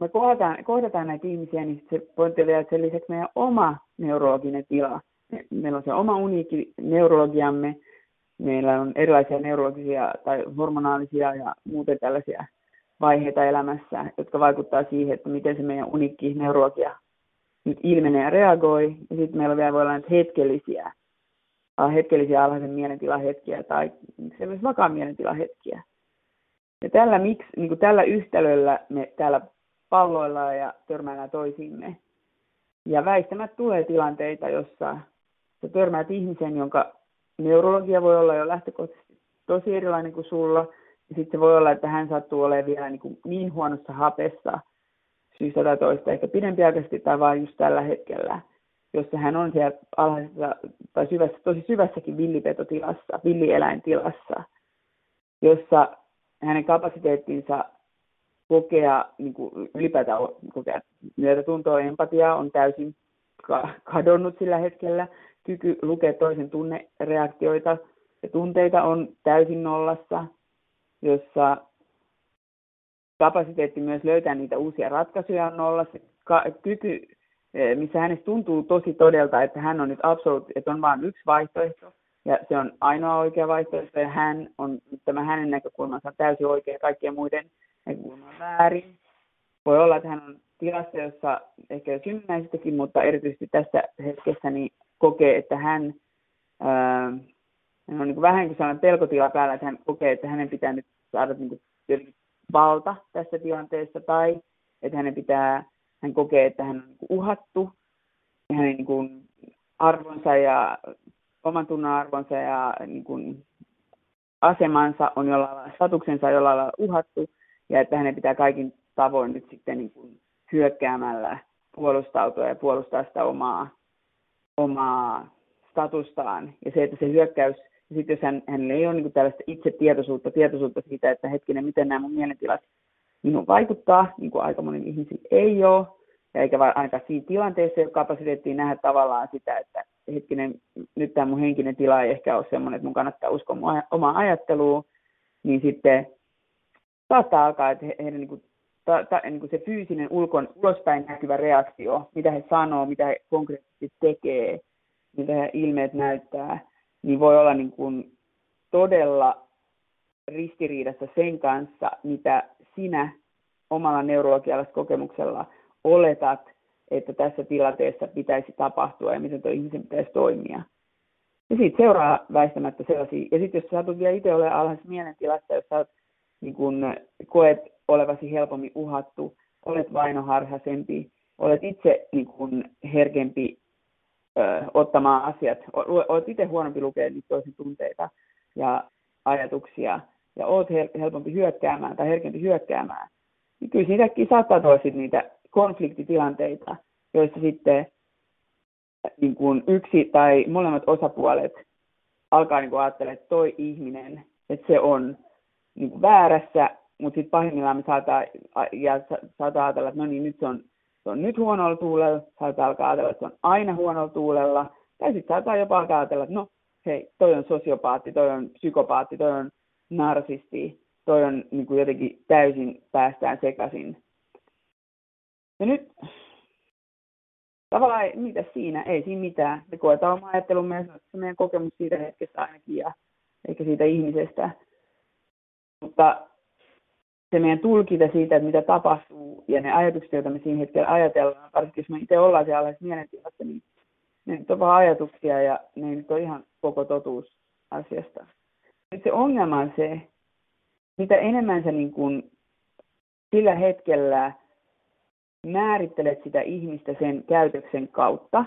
me kohdataan, kohdataan näitä ihmisiä, niin se pointti vielä, että sen lisäksi meidän oma neurologinen tila. Meillä on se oma uniikki neurologiamme, meillä on erilaisia neurologisia tai hormonaalisia ja muuten tällaisia vaiheita elämässä, jotka vaikuttaa siihen, että miten se meidän uniikki neurologia nyt ilmenee ja reagoi. Ja sitten meillä vielä voi olla hetkellisiä, hetkellisiä alhaisen mielentilahetkiä tai sellaisia vakaan mielentilahetkiä. Ja tällä, miksi, niin kuin tällä yhtälöllä me täällä palloillaan ja törmäillään toisiimme. Ja väistämättä tulee tilanteita, jossa sä törmäät ihmisen, jonka neurologia voi olla jo lähtökohtaisesti tosi erilainen kuin sulla. Ja sitten se voi olla, että hän sattuu olemaan vielä niin, kuin niin huonossa hapessa syystä tai toista, ehkä pidempiaikaisesti tai vain just tällä hetkellä, jossa hän on siellä alhaisessa tai syvässä, tosi syvässäkin villipetotilassa, villieläintilassa, jossa hänen kapasiteettinsa kokea niin kuin ylipäätään kokea myötätuntoa, empatiaa on täysin kadonnut sillä hetkellä. Kyky lukea toisen tunnereaktioita ja tunteita on täysin nollassa, jossa kapasiteetti myös löytää niitä uusia ratkaisuja on nollassa. Kyky, e, missä hänestä tuntuu tosi todelta, että hän on nyt absoluutti, että on vain yksi vaihtoehto, ja se on ainoa oikea vaihtoehto, ja hän on, tämä hänen näkökulmansa täysin oikea kaikkien muiden näkökulma on väärin. Voi olla, että hän on tilassa, jossa ehkä jo synnynnäisestäkin, mutta erityisesti tässä hetkessä niin kokee, että hän, ää, hän on niin vähän niin kuin sellainen pelkotila päällä, että hän kokee, että hänen pitää nyt saada niin kuin valta tässä tilanteessa, tai että hänen pitää, hän kokee, että hän on niin uhattu, hänen niin kuin arvonsa ja oman tunnon arvonsa ja niin kuin asemansa on jollain lailla, statuksensa jollain lailla uhattu, ja että hänen pitää kaikin tavoin nyt sitten niin kuin hyökkäämällä puolustautua ja puolustaa sitä omaa, omaa statustaan. Ja se, että se hyökkäys, ja sitten jos hän, hänellä ei ole niin tällaista itsetietoisuutta, tietoisuutta siitä, että hetkinen, miten nämä mun mielentilat minun vaikuttaa, niin kuin aika monen ihmisillä ei ole, ja eikä vaan ainakaan siinä tilanteessa ole kapasiteettiin nähdä tavallaan sitä, että hetkinen, nyt tämä mun henkinen tila ei ehkä ole sellainen, että mun kannattaa uskoa omaa ajattelua, niin sitten saattaa alkaa, että heidän niin kuin, ta, ta, niin kuin se fyysinen ulkon, ulospäin näkyvä reaktio, mitä he sanoo, mitä he konkreettisesti tekee, mitä he ilmeet näyttää, niin voi olla niin kuin todella ristiriidassa sen kanssa, mitä sinä omalla neurologiallisella kokemuksella oletat, että tässä tilanteessa pitäisi tapahtua ja miten tuo ihmisen pitäisi toimia. Ja sitten seuraa väistämättä sellaisia. Ja sitten jos sä satut vielä itse olemaan alhaisessa mielentilassa, jos oot niin kun koet olevasi helpommin uhattu, olet vainoharhaisempi, olet itse niin kun herkempi ö, ottamaan asiat, olet itse huonompi lukea niitä toisen tunteita ja ajatuksia, ja olet helpompi hyökkäämään tai herkempi hyökkäämään, niin kyllä siitäkin saattaa tulla niitä konfliktitilanteita, joissa sitten niin kuin yksi tai molemmat osapuolet alkaa niin ajattelemaan, että toi ihminen, että se on niin väärässä, mutta sitten pahimmillaan me saattaa, ja saattaa ajatella, että no niin, nyt se on, se on nyt huonolla tuulella, saattaa alkaa ajatella, että se on aina huonolla tuulella, tai sitten saattaa jopa alkaa ajatella, että no hei, toi on sosiopaatti, toi on psykopaatti, toi on narsisti, toi on niin kuin jotenkin täysin päästään sekaisin. Ja nyt tavallaan mitä siinä, ei siinä mitään. Me koetaan oma ajattelumme ja se meidän kokemus siitä hetkestä ainakin ja eikä siitä ihmisestä. Mutta se meidän tulkinta siitä, että mitä tapahtuu ja ne ajatukset, joita me siinä hetkellä ajatellaan, varsinkin jos me itse ollaan siellä mielentilassa, niin ne nyt on vaan ajatuksia ja ne nyt on ihan koko totuus asiasta. Nyt se ongelma on se, mitä enemmän sä niin kuin sillä hetkellä määrittelet sitä ihmistä sen käytöksen kautta,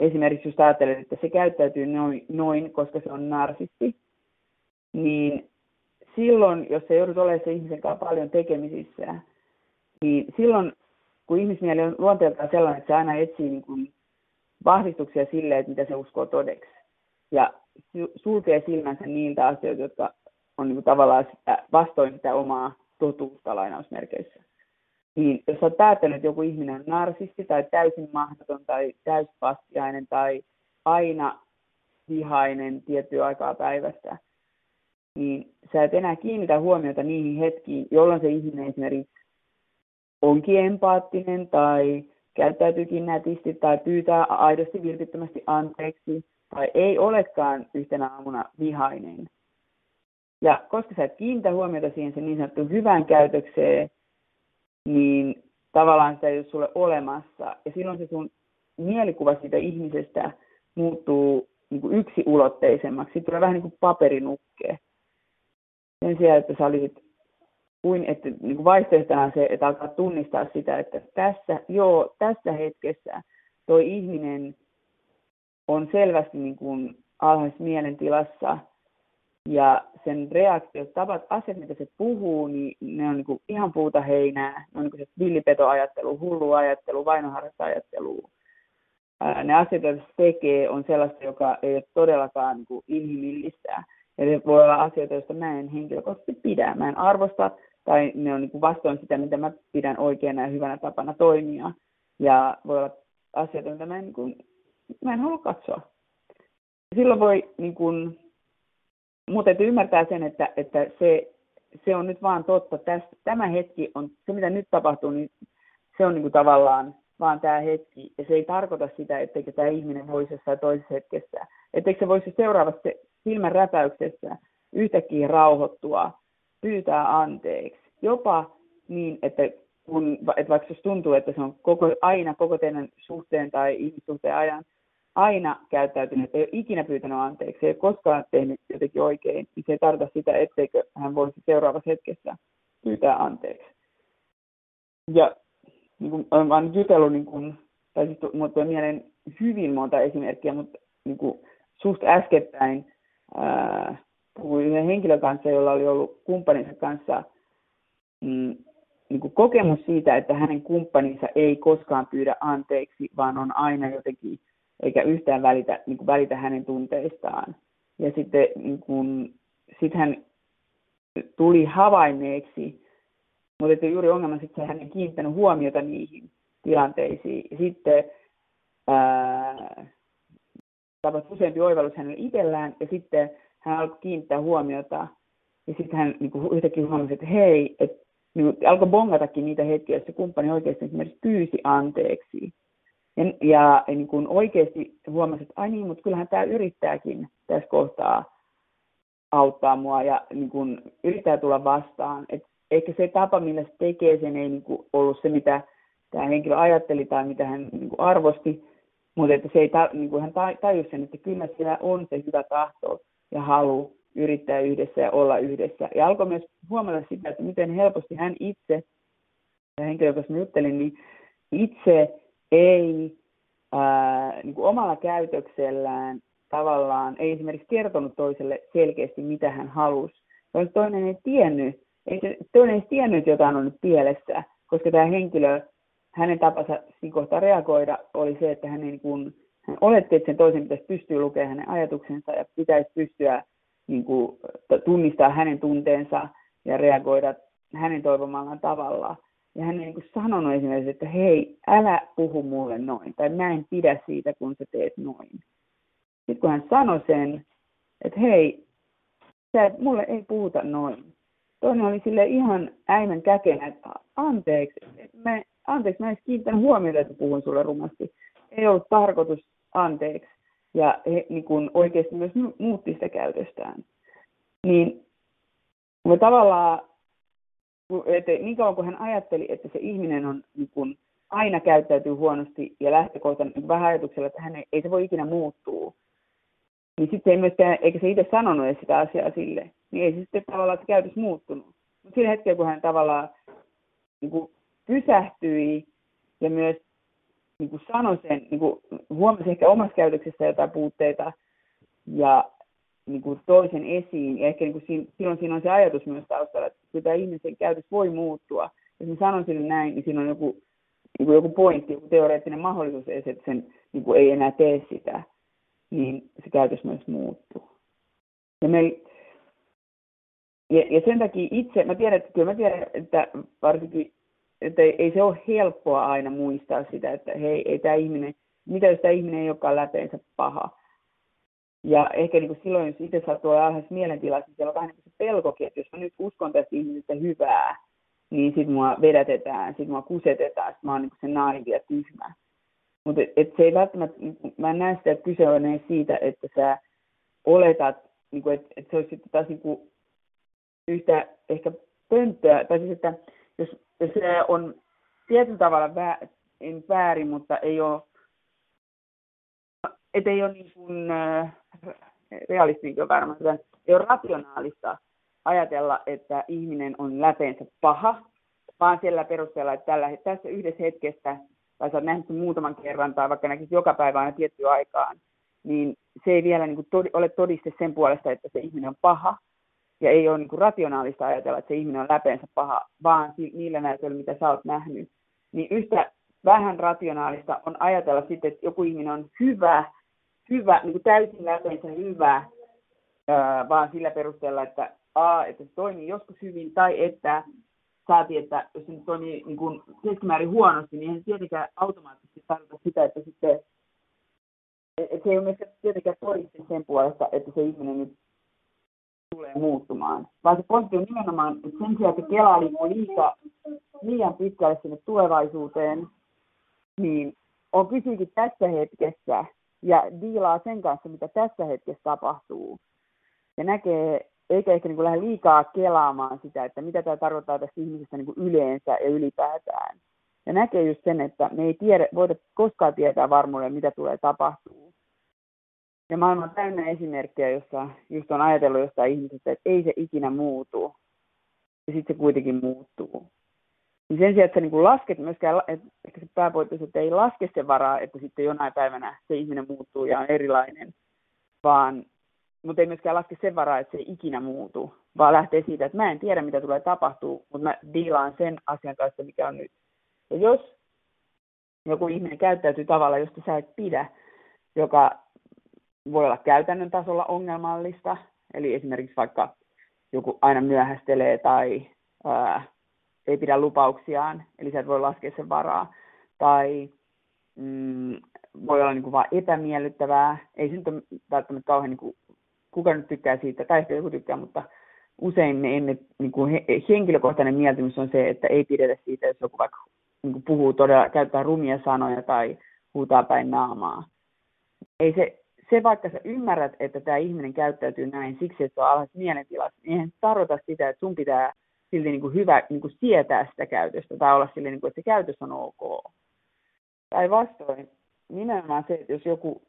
esimerkiksi jos ajattelet, että se käyttäytyy noin, noin koska se on narsisti, niin silloin, jos se joudut olemaan se ihmisen kanssa paljon tekemisissä, niin silloin kun ihmismieli on luonteeltaan sellainen, että se aina etsii niin kuin vahvistuksia sille, että mitä se uskoo todeksi. Ja sulkee silmänsä niiltä asioilta, jotka on niin kuin tavallaan sitä, vastoin sitä omaa totuutta lainausmerkeissä. Niin jos olet päättänyt, että joku ihminen on narsisti tai täysin mahdoton tai täyspastiainen tai aina vihainen tiettyä aikaa päivästä, niin sä et enää kiinnitä huomiota niihin hetkiin, jolloin se ihminen esimerkiksi onkin empaattinen tai käyttäytyykin nätisti tai pyytää aidosti vilpittömästi anteeksi tai ei olekaan yhtenä aamuna vihainen. Ja koska sä et kiinnitä huomiota siihen sen niin sanottuun hyvään käytökseen, niin tavallaan sitä ei ole sulle olemassa. Ja silloin se sun mielikuva siitä ihmisestä muuttuu niin kuin yksiulotteisemmaksi. Siitä tulee vähän niin kuin paperinukke. Sen sijaan, että sä olisit kuin että niin kuin vaihtoehtona se, että alkaa tunnistaa sitä, että tässä, joo, tässä hetkessä toi ihminen on selvästi niin kuin alhaisessa mielentilassa ja sen reaktiot, tavat, asiat, mitä se puhuu, niin ne on niin kuin ihan puuta heinää. Ne on niin se villipetoajattelu, hullu ajattelu, vainoharrasta-ajattelu. Ne asiat, joita se tekee, on sellaista, joka ei ole todellakaan niin kuin inhimillistä. Ne voi olla asioita, joista mä en henkilökohtaisesti pidä. Mä en arvosta tai ne on niin kuin vastoin sitä, mitä mä pidän oikeana ja hyvänä tapana toimia. Ja voi olla asioita, mitä mä en, niin kuin, mä en halua katsoa. Silloin voi, niin kuin, mutta että ymmärtää sen, että, että se, se on nyt vaan totta. Tästä, tämä hetki on, se mitä nyt tapahtuu, niin se on niin kuin tavallaan vaan tämä hetki. Ja se ei tarkoita sitä, etteikö tämä ihminen voisi jossain toisessa hetkessä, etteikö se voisi seuraavassa silmän räpäyksessä yhtäkkiä rauhoittua pyytää anteeksi. Jopa niin, että, kun, että vaikka jos tuntuu, että se on koko, aina koko teidän suhteen tai ihmissuhteen ajan aina käyttäytynyt, ei ole ikinä pyytänyt anteeksi, ei ole koskaan tehnyt jotenkin oikein, niin se ei tarkoita sitä, etteikö hän voisi seuraavassa hetkessä pyytää anteeksi. Ja niin kuin, olen vain jutellut, niin kuin, tai siis mieleen hyvin monta esimerkkiä, mutta niin kuin, suht äskettäin ää, puhuin yhden henkilön kanssa, jolla oli ollut kumppaninsa kanssa mm, niin kuin kokemus siitä, että hänen kumppaninsa ei koskaan pyydä anteeksi, vaan on aina jotenkin, eikä yhtään välitä, niin kuin välitä hänen tunteistaan. Ja sitten niin kuin, sit hän tuli havainneeksi, mutta että juuri ongelma että hän ei kiinnittänyt huomiota niihin tilanteisiin. Sitten ää, tapahtui useampi oivallus hänelle itsellään, ja sitten hän alkoi kiinnittää huomiota ja sitten hän niin kuin yhtäkkiä huomasi, että hei, että niin kuin, alkoi bongatakin niitä hetkiä, joissa kumppani oikeasti esimerkiksi pyysi anteeksi. Ja, ja, ja niin kuin oikeasti huomasi, että ai niin, mutta kyllähän tämä yrittääkin tässä kohtaa auttaa mua ja niin kuin, yrittää tulla vastaan. Et ehkä se tapa, millä se tekee sen, ei niin kuin, ollut se, mitä tämä henkilö ajatteli tai mitä hän niin kuin, arvosti, mutta että se ei, niin kuin hän tajusi sen, että kyllä siellä on se hyvä tahto ja halu yrittää yhdessä ja olla yhdessä. Ja alkoi myös huomata sitä, että miten helposti hän itse, ja henkilö, joka juttelin, niin itse ei ää, niin kuin omalla käytöksellään tavallaan, ei esimerkiksi kertonut toiselle selkeästi, mitä hän halusi. Toinen ei tiennyt, ei toinen ei tiennyt, että jotain on nyt pielessä, koska tämä henkilö, hänen tapansa siinä kohtaa reagoida oli se, että hän, niin kuin, hän oletti, että sen toisen pitäisi pystyä lukemaan hänen ajatuksensa ja pitäisi pystyä niin kuin, tunnistaa hänen tunteensa ja reagoida hänen toivomallaan tavalla. Ja hän ei niin kuin sanonut esimerkiksi, että hei, älä puhu mulle noin, tai mä en pidä siitä, kun sä teet noin. Sitten kun hän sanoi sen, että hei, sä, mulle ei puhuta noin. Toinen oli sille ihan äimän käkenä, että anteeksi, mä, anteeksi, mä en kiinnittänyt huomiota, että puhun sulle rumasti. Ei ollut tarkoitus anteeksi ja he niin kuin oikeasti myös muutti sitä käytöstään. Niin me tavallaan, että niin kauan kuin hän ajatteli, että se ihminen on niin kuin, aina käyttäytyy huonosti ja lähtökohtaisesti niin vähän ajatuksella, että hän ei, ei se voi ikinä muuttua, niin sitten ei myöskään, eikä se itse sanonut edes sitä asiaa sille, niin ei se sitten tavallaan se käytös muuttunut. Mutta sillä hetkellä, kun hän tavallaan niin kuin pysähtyi ja myös niin kuin sanoi sen, niin kuin huomasi ehkä omassa käytöksessä jotain puutteita ja niin kuin toisen esiin. Ja ehkä niin kuin siinä, silloin siinä on se ajatus myös taustalla, että kyllä tämä ihmisen käytös voi muuttua. Jos mä sanon sille näin, niin siinä on joku niin kuin joku pointti, joku teoreettinen mahdollisuus että sen niin kuin ei enää tee sitä, niin se käytös myös muuttuu. Ja, me, ja, ja sen takia itse, mä tiedän, että kyllä mä tiedän, että varsinkin, että ei, se ole helppoa aina muistaa sitä, että hei, ei tämä ihminen, mitä jos tämä ihminen ei olekaan läpeensä paha. Ja ehkä niin kuin silloin, jos itse sattuu olla alhaisessa mielentilassa, niin siellä on vähän niin kuin se pelkokin, että jos mä nyt uskon tästä ihmisestä hyvää, niin sit mua vedätetään, sit mua kusetetaan, sit mä oon niin se naivi ja tyhmä. Mutta se ei välttämättä, mä en näe sitä, että kyse on siitä, että sä oletat, niin kuin, että, että se olisi sitten taas niin kuin yhtä ehkä pönttöä, tai siis, että jos, se on tietyllä tavalla vä, en väärin, mutta ei ole, et ei ole niin kuin, äh, realismiinkin varmaan, ei ole rationaalista ajatella, että ihminen on läpeensä paha, vaan siellä perusteella, että tällä, tässä yhdessä hetkessä, tai sä oot nähnyt sen muutaman kerran, tai vaikka näkisi joka päivä aina tiettyyn aikaan, niin se ei vielä niin kuin tod- ole todiste sen puolesta, että se ihminen on paha, ja ei ole niin rationaalista ajatella, että se ihminen on läpeensä paha, vaan niillä näytöillä, mitä sä oot nähnyt. Niin yhtä vähän rationaalista on ajatella sitten, että joku ihminen on hyvä, hyvä niin kuin täysin läpeensä hyvä, vaan sillä perusteella, että A, että se toimii joskus hyvin, tai että saatiin, että jos se toimii niin kuin keskimäärin huonosti, niin eihän tietenkään automaattisesti tarkoita sitä, että sitten että se ei ole myöskään tietenkään todiste sen puolesta, että se ihminen nyt tulee muuttumaan. Vaan se pointti on nimenomaan, että sen sijaan, että kelaa liikkuu liikaa, liian pitkälle sinne tulevaisuuteen, niin on kysyykin tässä hetkessä ja diilaa sen kanssa, mitä tässä hetkessä tapahtuu. Ja näkee eikä ehkä niin kuin lähde liikaa kelaamaan sitä, että mitä tämä tarkoittaa tästä ihmisestä niin kuin yleensä ja ylipäätään. Ja näkee just sen, että me ei tiedä, voida koskaan tietää varmuudella, mitä tulee tapahtuu. Ja maailma on täynnä esimerkkejä, jossa just on ajatellut jostain ihmisestä, että ei se ikinä muutu. Ja sitten se kuitenkin muuttuu. Niin sen sijaan, että sä niin lasket myöskään, että se pääpointti että ei laske se varaa, että sitten jonain päivänä se ihminen muuttuu ja on erilainen, vaan mutta ei myöskään laske sen varaa, että se ikinä muutu, vaan lähtee siitä, että mä en tiedä, mitä tulee tapahtuu, mutta mä diilaan sen asian kanssa, mikä on nyt. Ja jos joku ihminen käyttäytyy tavalla, josta sä et pidä, joka voi olla käytännön tasolla ongelmallista, eli esimerkiksi vaikka joku aina myöhästelee tai ää, ei pidä lupauksiaan, eli sä et voi laskea sen varaa, tai mm, voi olla niin kuin vaan epämiellyttävää, ei se nyt ole välttämättä kauhean niin kuin kuka nyt tykkää siitä, tai ehkä joku tykkää, mutta usein me emme, niin kuin he, henkilökohtainen mieltymys on se, että ei pidetä siitä, jos joku vaikka niin kuin puhuu todella, käyttää rumia sanoja tai huutaa päin naamaa. Ei se, se vaikka sä ymmärrät, että tämä ihminen käyttäytyy näin siksi, että on alhaisessa mielentilassa, niin eihän se tarkoita sitä, että sun pitää silti niin kuin hyvä niin kuin sietää sitä käytöstä tai olla silleen, niin kuin, että se käytös on ok. Tai vastoin, nimenomaan se, että jos joku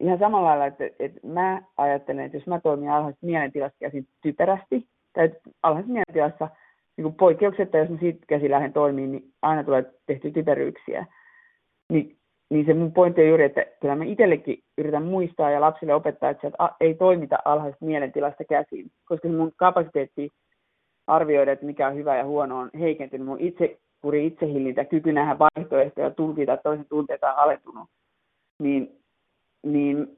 ihan samalla lailla, että, että mä ajattelen, että jos mä toimin alhaisessa mielentilassa käsin typerästi, tai alhaisessa mielentilassa niin kuin poikkeuksetta, jos mä siitä käsin lähden toimimaan, niin aina tulee tehty typeryyksiä. Niin, niin se mun pointti on juuri, että kyllä mä itsellekin yritän muistaa ja lapsille opettaa, että sieltä ei toimita alhaisesta mielentilasta käsin, koska mun kapasiteetti arvioida, että mikä on hyvä ja huono on heikentynyt. Mun itse kuri itsehillintä, kyky nähdä vaihtoehtoja, tulkita toisen tunteita on alentunut. Niin niin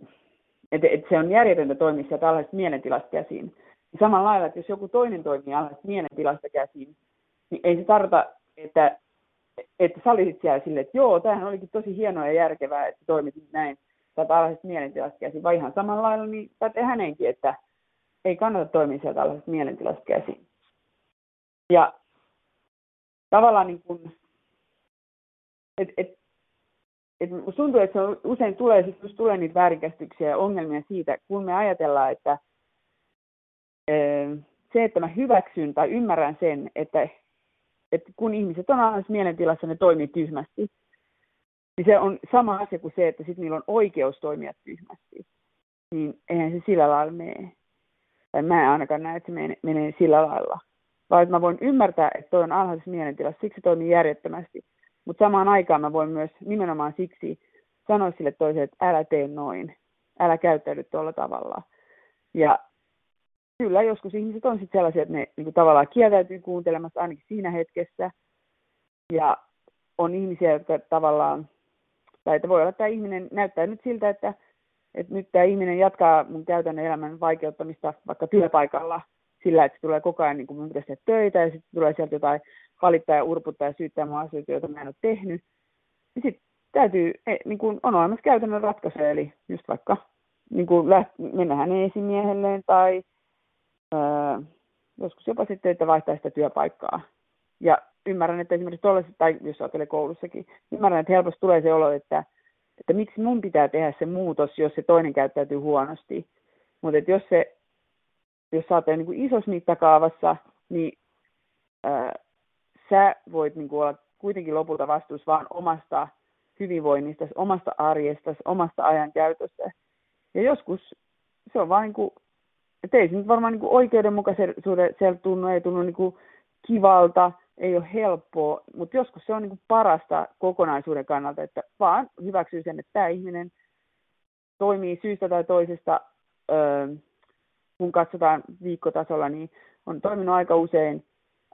että et se on järjetöntä toimia sieltä alhaisesta mielentilasta käsin. Samalla lailla, että jos joku toinen toimii alhaisesta mielentilasta käsin, niin ei se tarkoita, että, että sä olisit siellä silleen, että joo, tämähän olikin tosi hienoa ja järkevää, että toimit näin tätä alhaisesta mielentilasta käsin, vai ihan samalla lailla niin pätee hänenkin, että ei kannata toimia sieltä alhaisesta mielentilasta käsin. Ja tavallaan niin kuin, et, et et tuntuu, että se on, usein tulee, siis just tulee niitä väärinkäsityksiä ja ongelmia siitä, kun me ajatellaan, että se, että mä hyväksyn tai ymmärrän sen, että, että kun ihmiset on aina mielentilassa, ne toimii tyhmästi, niin se on sama asia kuin se, että sitten niillä on oikeus toimia tyhmästi. Niin eihän se sillä lailla mene. Tai mä en ainakaan näe, että se menee, menee sillä lailla. Vaan että mä voin ymmärtää, että toi on alhaisessa mielentilassa, siksi se toimii järjettömästi. Mutta samaan aikaan mä voin myös nimenomaan siksi sanoa sille toiselle, että älä tee noin, älä käyttäydy tuolla tavalla. Ja kyllä joskus ihmiset on sitten sellaisia, että ne niin kuin tavallaan kieltäytyy kuuntelemassa ainakin siinä hetkessä. Ja on ihmisiä, jotka tavallaan, tai että voi olla, että tämä ihminen näyttää nyt siltä, että, että nyt tämä ihminen jatkaa mun käytännön elämän vaikeuttamista vaikka työpaikalla sillä, että se tulee koko ajan, niin kuin mun pitäisi tehdä töitä, ja sitten tulee sieltä jotain valittaa ja urputtaa ja syyttää mun asioita, joita mä en ole tehnyt. Ja sitten täytyy, e, niin kuin on olemassa käytännön ratkaisu, eli just vaikka niin kuin läht, mennä hänen esimiehelleen tai öö, joskus jopa sitten, että vaihtaa sitä työpaikkaa. Ja ymmärrän, että esimerkiksi tuollaisessa, tai jos ajattelee koulussakin, ymmärrän, että helposti tulee se olo, että, että miksi mun pitää tehdä se muutos, jos se toinen käyttäytyy huonosti. Mutta jos se, jos oot niin kuin isossa mittakaavassa, niin ää, sä voit niin kuin olla kuitenkin lopulta vastuussa vaan omasta hyvinvoinnista, omasta arjesta, omasta ajankäytöstä. Ja joskus se on vain niin että ei se nyt varmaan niin kuin oikeudenmukaisuudelta tunnu, ei tunnu niin kivalta, ei ole helppoa, mutta joskus se on niin parasta kokonaisuuden kannalta, että vaan hyväksyy sen, että tämä ihminen toimii syystä tai toisesta, öö, kun katsotaan viikkotasolla, niin on toiminut aika usein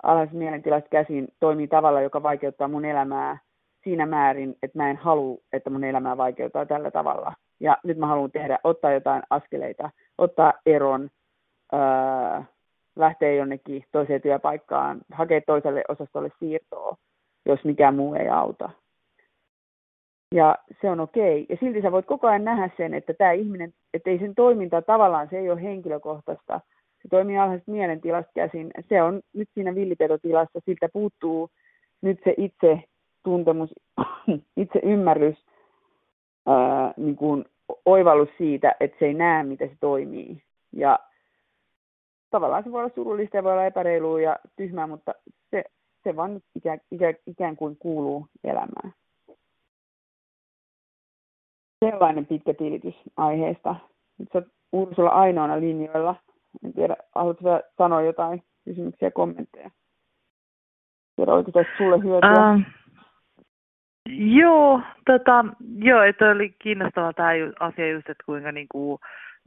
alhaisessa mielentilasta käsin, toimii tavalla, joka vaikeuttaa mun elämää siinä määrin, että mä en halua, että mun elämää vaikeuttaa tällä tavalla. Ja nyt mä haluan tehdä, ottaa jotain askeleita, ottaa eron, öö, lähtee jonnekin toiseen työpaikkaan, hakee toiselle osastolle siirtoa, jos mikään muu ei auta. Ja se on okei. Ja silti sä voit koko ajan nähdä sen, että tämä ihminen, että ei sen toiminta tavallaan, se ei ole henkilökohtaista. Se toimii alhaisesta mielentilasta käsin. Se on nyt siinä villipetotilassa, siltä puuttuu nyt se itse tuntemus, itse ymmärrys, ää, niin kuin oivallus siitä, että se ei näe, miten se toimii. Ja tavallaan se voi olla surullista ja voi olla epäreilua ja tyhmää, mutta se, se vaan nyt ikään, ikään, ikään kuin kuuluu elämään. Sellainen pitkä tilitys aiheesta. Nyt sä Ursula ainoana linjoilla. En tiedä, haluatko sanoa jotain kysymyksiä ja kommentteja? Tiedä, oliko tästä sulle hyötyä? Uh, joo, tota, joo, että oli kiinnostava tämä asia just, että kuinka niinku,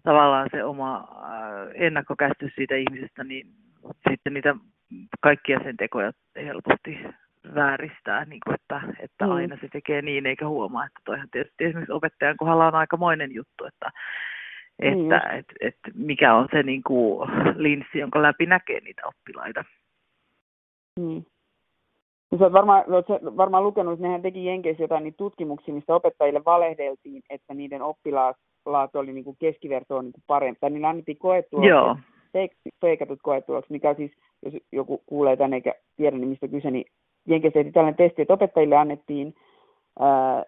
tavallaan se oma äh, ennakkokäsitys siitä ihmisestä, niin sitten niitä kaikkia sen tekoja helposti vääristää, niin kuin että, että mm. aina se tekee niin eikä huomaa, että toihan tietysti esimerkiksi opettajan kohdalla on aikamoinen juttu, että, että mm. et, et mikä on se niin kuin linssi, jonka läpi näkee niitä oppilaita. Mm. Sä oot varmaan, oot varmaan lukenut, että nehän teki Jenkeissä jotain niitä tutkimuksia, mistä opettajille valehdeltiin, että niiden oppilaat oli niin kuin keskivertoa niin kuin parempi. Tai niillä annettiin koetulokset, Joo. feikatut koetulokset, mikä siis, jos joku kuulee tänne eikä tiedä, niin mistä kyse, niin Jenkeissä tehtiin tällainen testi, että opettajille annettiin ää,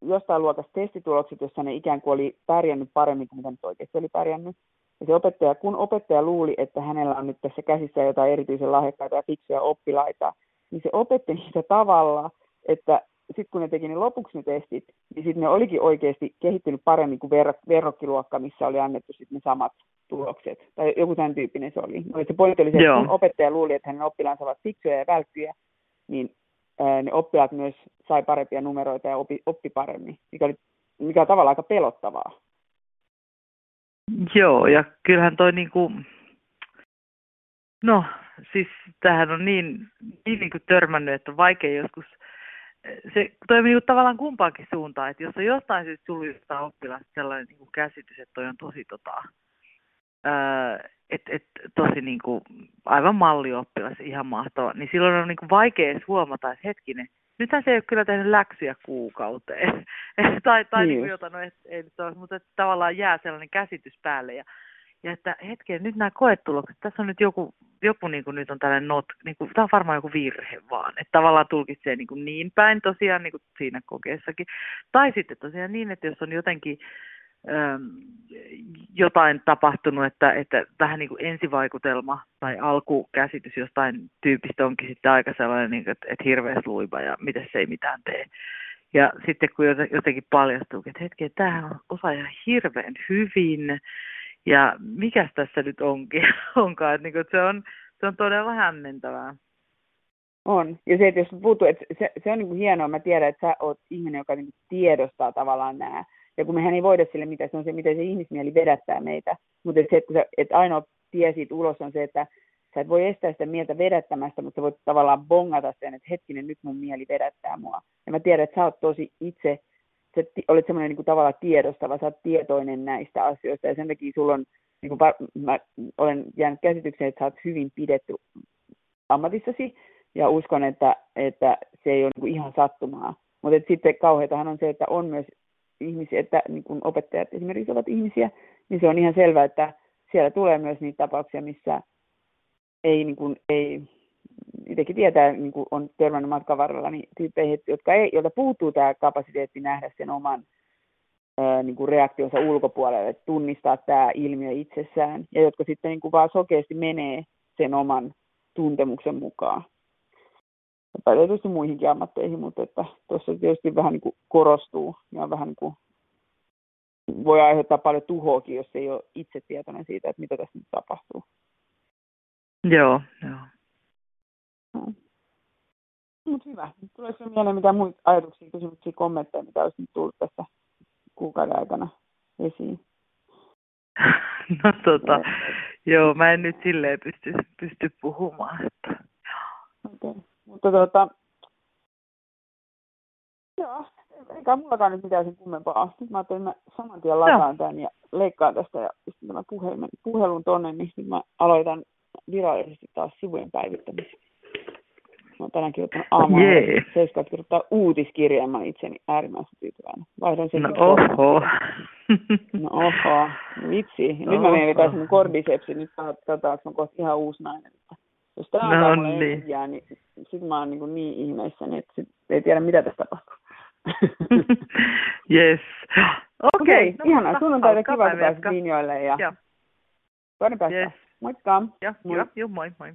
jostain luokasta testitulokset, jossa ne ikään kuin oli pärjännyt paremmin kuin mitä nyt oikeasti oli pärjännyt. Ja se opettaja, kun opettaja luuli, että hänellä on nyt tässä käsissä jotain erityisen lahjakkaita ja fiksuja oppilaita, niin se opetti niitä tavalla, että sitten kun ne teki ne lopuksi ne testit, niin sitten ne olikin oikeasti kehittynyt paremmin kuin ver- verrokkiluokka, missä oli annettu sitten ne samat tulokset. Tai joku tämän tyyppinen se oli. No, se pointti oli se, että kun opettaja luuli, että hänen oppilaansa ovat fiksuja ja välkkyjä, niin ää, ne oppilaat myös sai parempia numeroita ja oppi, oppi paremmin, mikä, oli, mikä on tavallaan aika pelottavaa. Joo, ja kyllähän toi niinku, no siis tähän on niin, niin, niin kuin törmännyt, että on vaikea joskus se toimii niin tavallaan kumpaankin suuntaan, että jos on jostain syystä tullut jostain oppilasta sellainen niin kuin käsitys, että toi on tosi tota, että et, tosi niin kuin, aivan mallioppilas, ihan mahtava, niin silloin on niin kuin vaikea edes huomata, että hetkinen, nythän se ei ole kyllä tehnyt läksyjä kuukauteen. tai tai niin. niin jotain, no ei, ei nyt ole, mutta että tavallaan jää sellainen käsitys päälle. Ja ja että hetken, nyt nämä koetulokset, tässä on nyt joku, joku niin kuin nyt on tällainen not, niin kuin, tämä on varmaan joku virhe vaan, että tavallaan tulkitsee niin, kuin niin päin tosiaan niin kuin siinä kokeessakin. Tai sitten tosiaan niin, että jos on jotenkin jotain tapahtunut, että, että vähän niin kuin ensivaikutelma tai alkukäsitys jostain tyypistä onkin sitten aika sellainen, niin kuin, että, että hirveä luiva ja miten se ei mitään tee. Ja sitten kun jotenkin paljastuu, että hetki, tämähän on osaaja hirveän hyvin, ja mikä tässä nyt onkin, onkaan, että, niin kuin, että se, on, se on todella hämmentävää. On. Ja se, että jos puhuttu, että se, se on niin kuin hienoa, mä tiedän, että sä oot ihminen, joka niin tiedostaa tavallaan nämä. Ja kun mehän ei voida sille mitään, se on se, miten se ihmismieli vedättää meitä. Mutta se, että, sä, että ainoa tie siitä ulos on se, että sä et voi estää sitä mieltä vedättämästä, mutta sä voit tavallaan bongata sen, että hetkinen, nyt mun mieli vedättää mua. Ja mä tiedän, että sä oot tosi itse, sä olet semmoinen niin kuin tavallaan tiedostava, sä oot tietoinen näistä asioista ja sen takia sulla on, niin kuin, mä olen jäänyt käsitykseen, että sä oot hyvin pidetty ammatissasi ja uskon, että, että se ei ole niin ihan sattumaa. Mutta sitten kauheatahan on se, että on myös ihmisiä, että niin kuin opettajat esimerkiksi ovat ihmisiä, niin se on ihan selvää, että siellä tulee myös niitä tapauksia, missä ei, niin kuin, ei itsekin tietää, niin kuin on törmännyt matkan varrella, niin tyyppeihin, jotka ei, joilta puuttuu tämä kapasiteetti nähdä sen oman niin kuin reaktionsa ulkopuolelle, tunnistaa tämä ilmiö itsessään, ja jotka sitten niin kuin vaan sokeasti menee sen oman tuntemuksen mukaan. Pätee tietysti muihinkin ammatteihin, mutta että tuossa tietysti vähän niin kuin korostuu ja vähän niin kuin voi aiheuttaa paljon tuhoakin, jos ei ole itse tietoinen siitä, että mitä tässä nyt tapahtuu. Joo, joo. No. Mutta hyvä. Tuleeko mieleen mitään muita ajatuksia, kysymyksiä, kommentteja, mitä olisi nyt tullut tässä kuukauden aikana esiin? No tota, joo, mä en nyt silleen pysty, pysty puhumaan. Että... Okei, okay. mutta tota, joo, eikä mullakaan nyt mitään sen kummempaa. Nyt mä ajattelin, että mä saman tien lataan tämän ja leikkaan tästä ja pistän tämän puhelun, puhelun tonne, niin mä aloitan virallisesti taas sivujen päivittämisen. Mä oon tänään kirjoittanut aamulla yeah. seiskaat kirjoittaa uutiskirjaa, mä itseni äärimmäisen tyytyväinen. Vaihdan sen no oho. no oho, vitsi. Nyt oho. mä menen vetää sen kordisepsi, nyt katsotaan, että mä kohta ihan uusi nainen. Jos tämä on no, mulle niin. Jää, niin sit mä oon niin, niin ihmeissäni, että sit ei tiedä mitä tässä tapahtuu. yes. Okei, okay, okay, no, ihanaa. Sunnuntaita kiva, kun pääsit linjoille ja toinen päästä. Yes. Moikka. Ja, moi. Ja, moi. moi.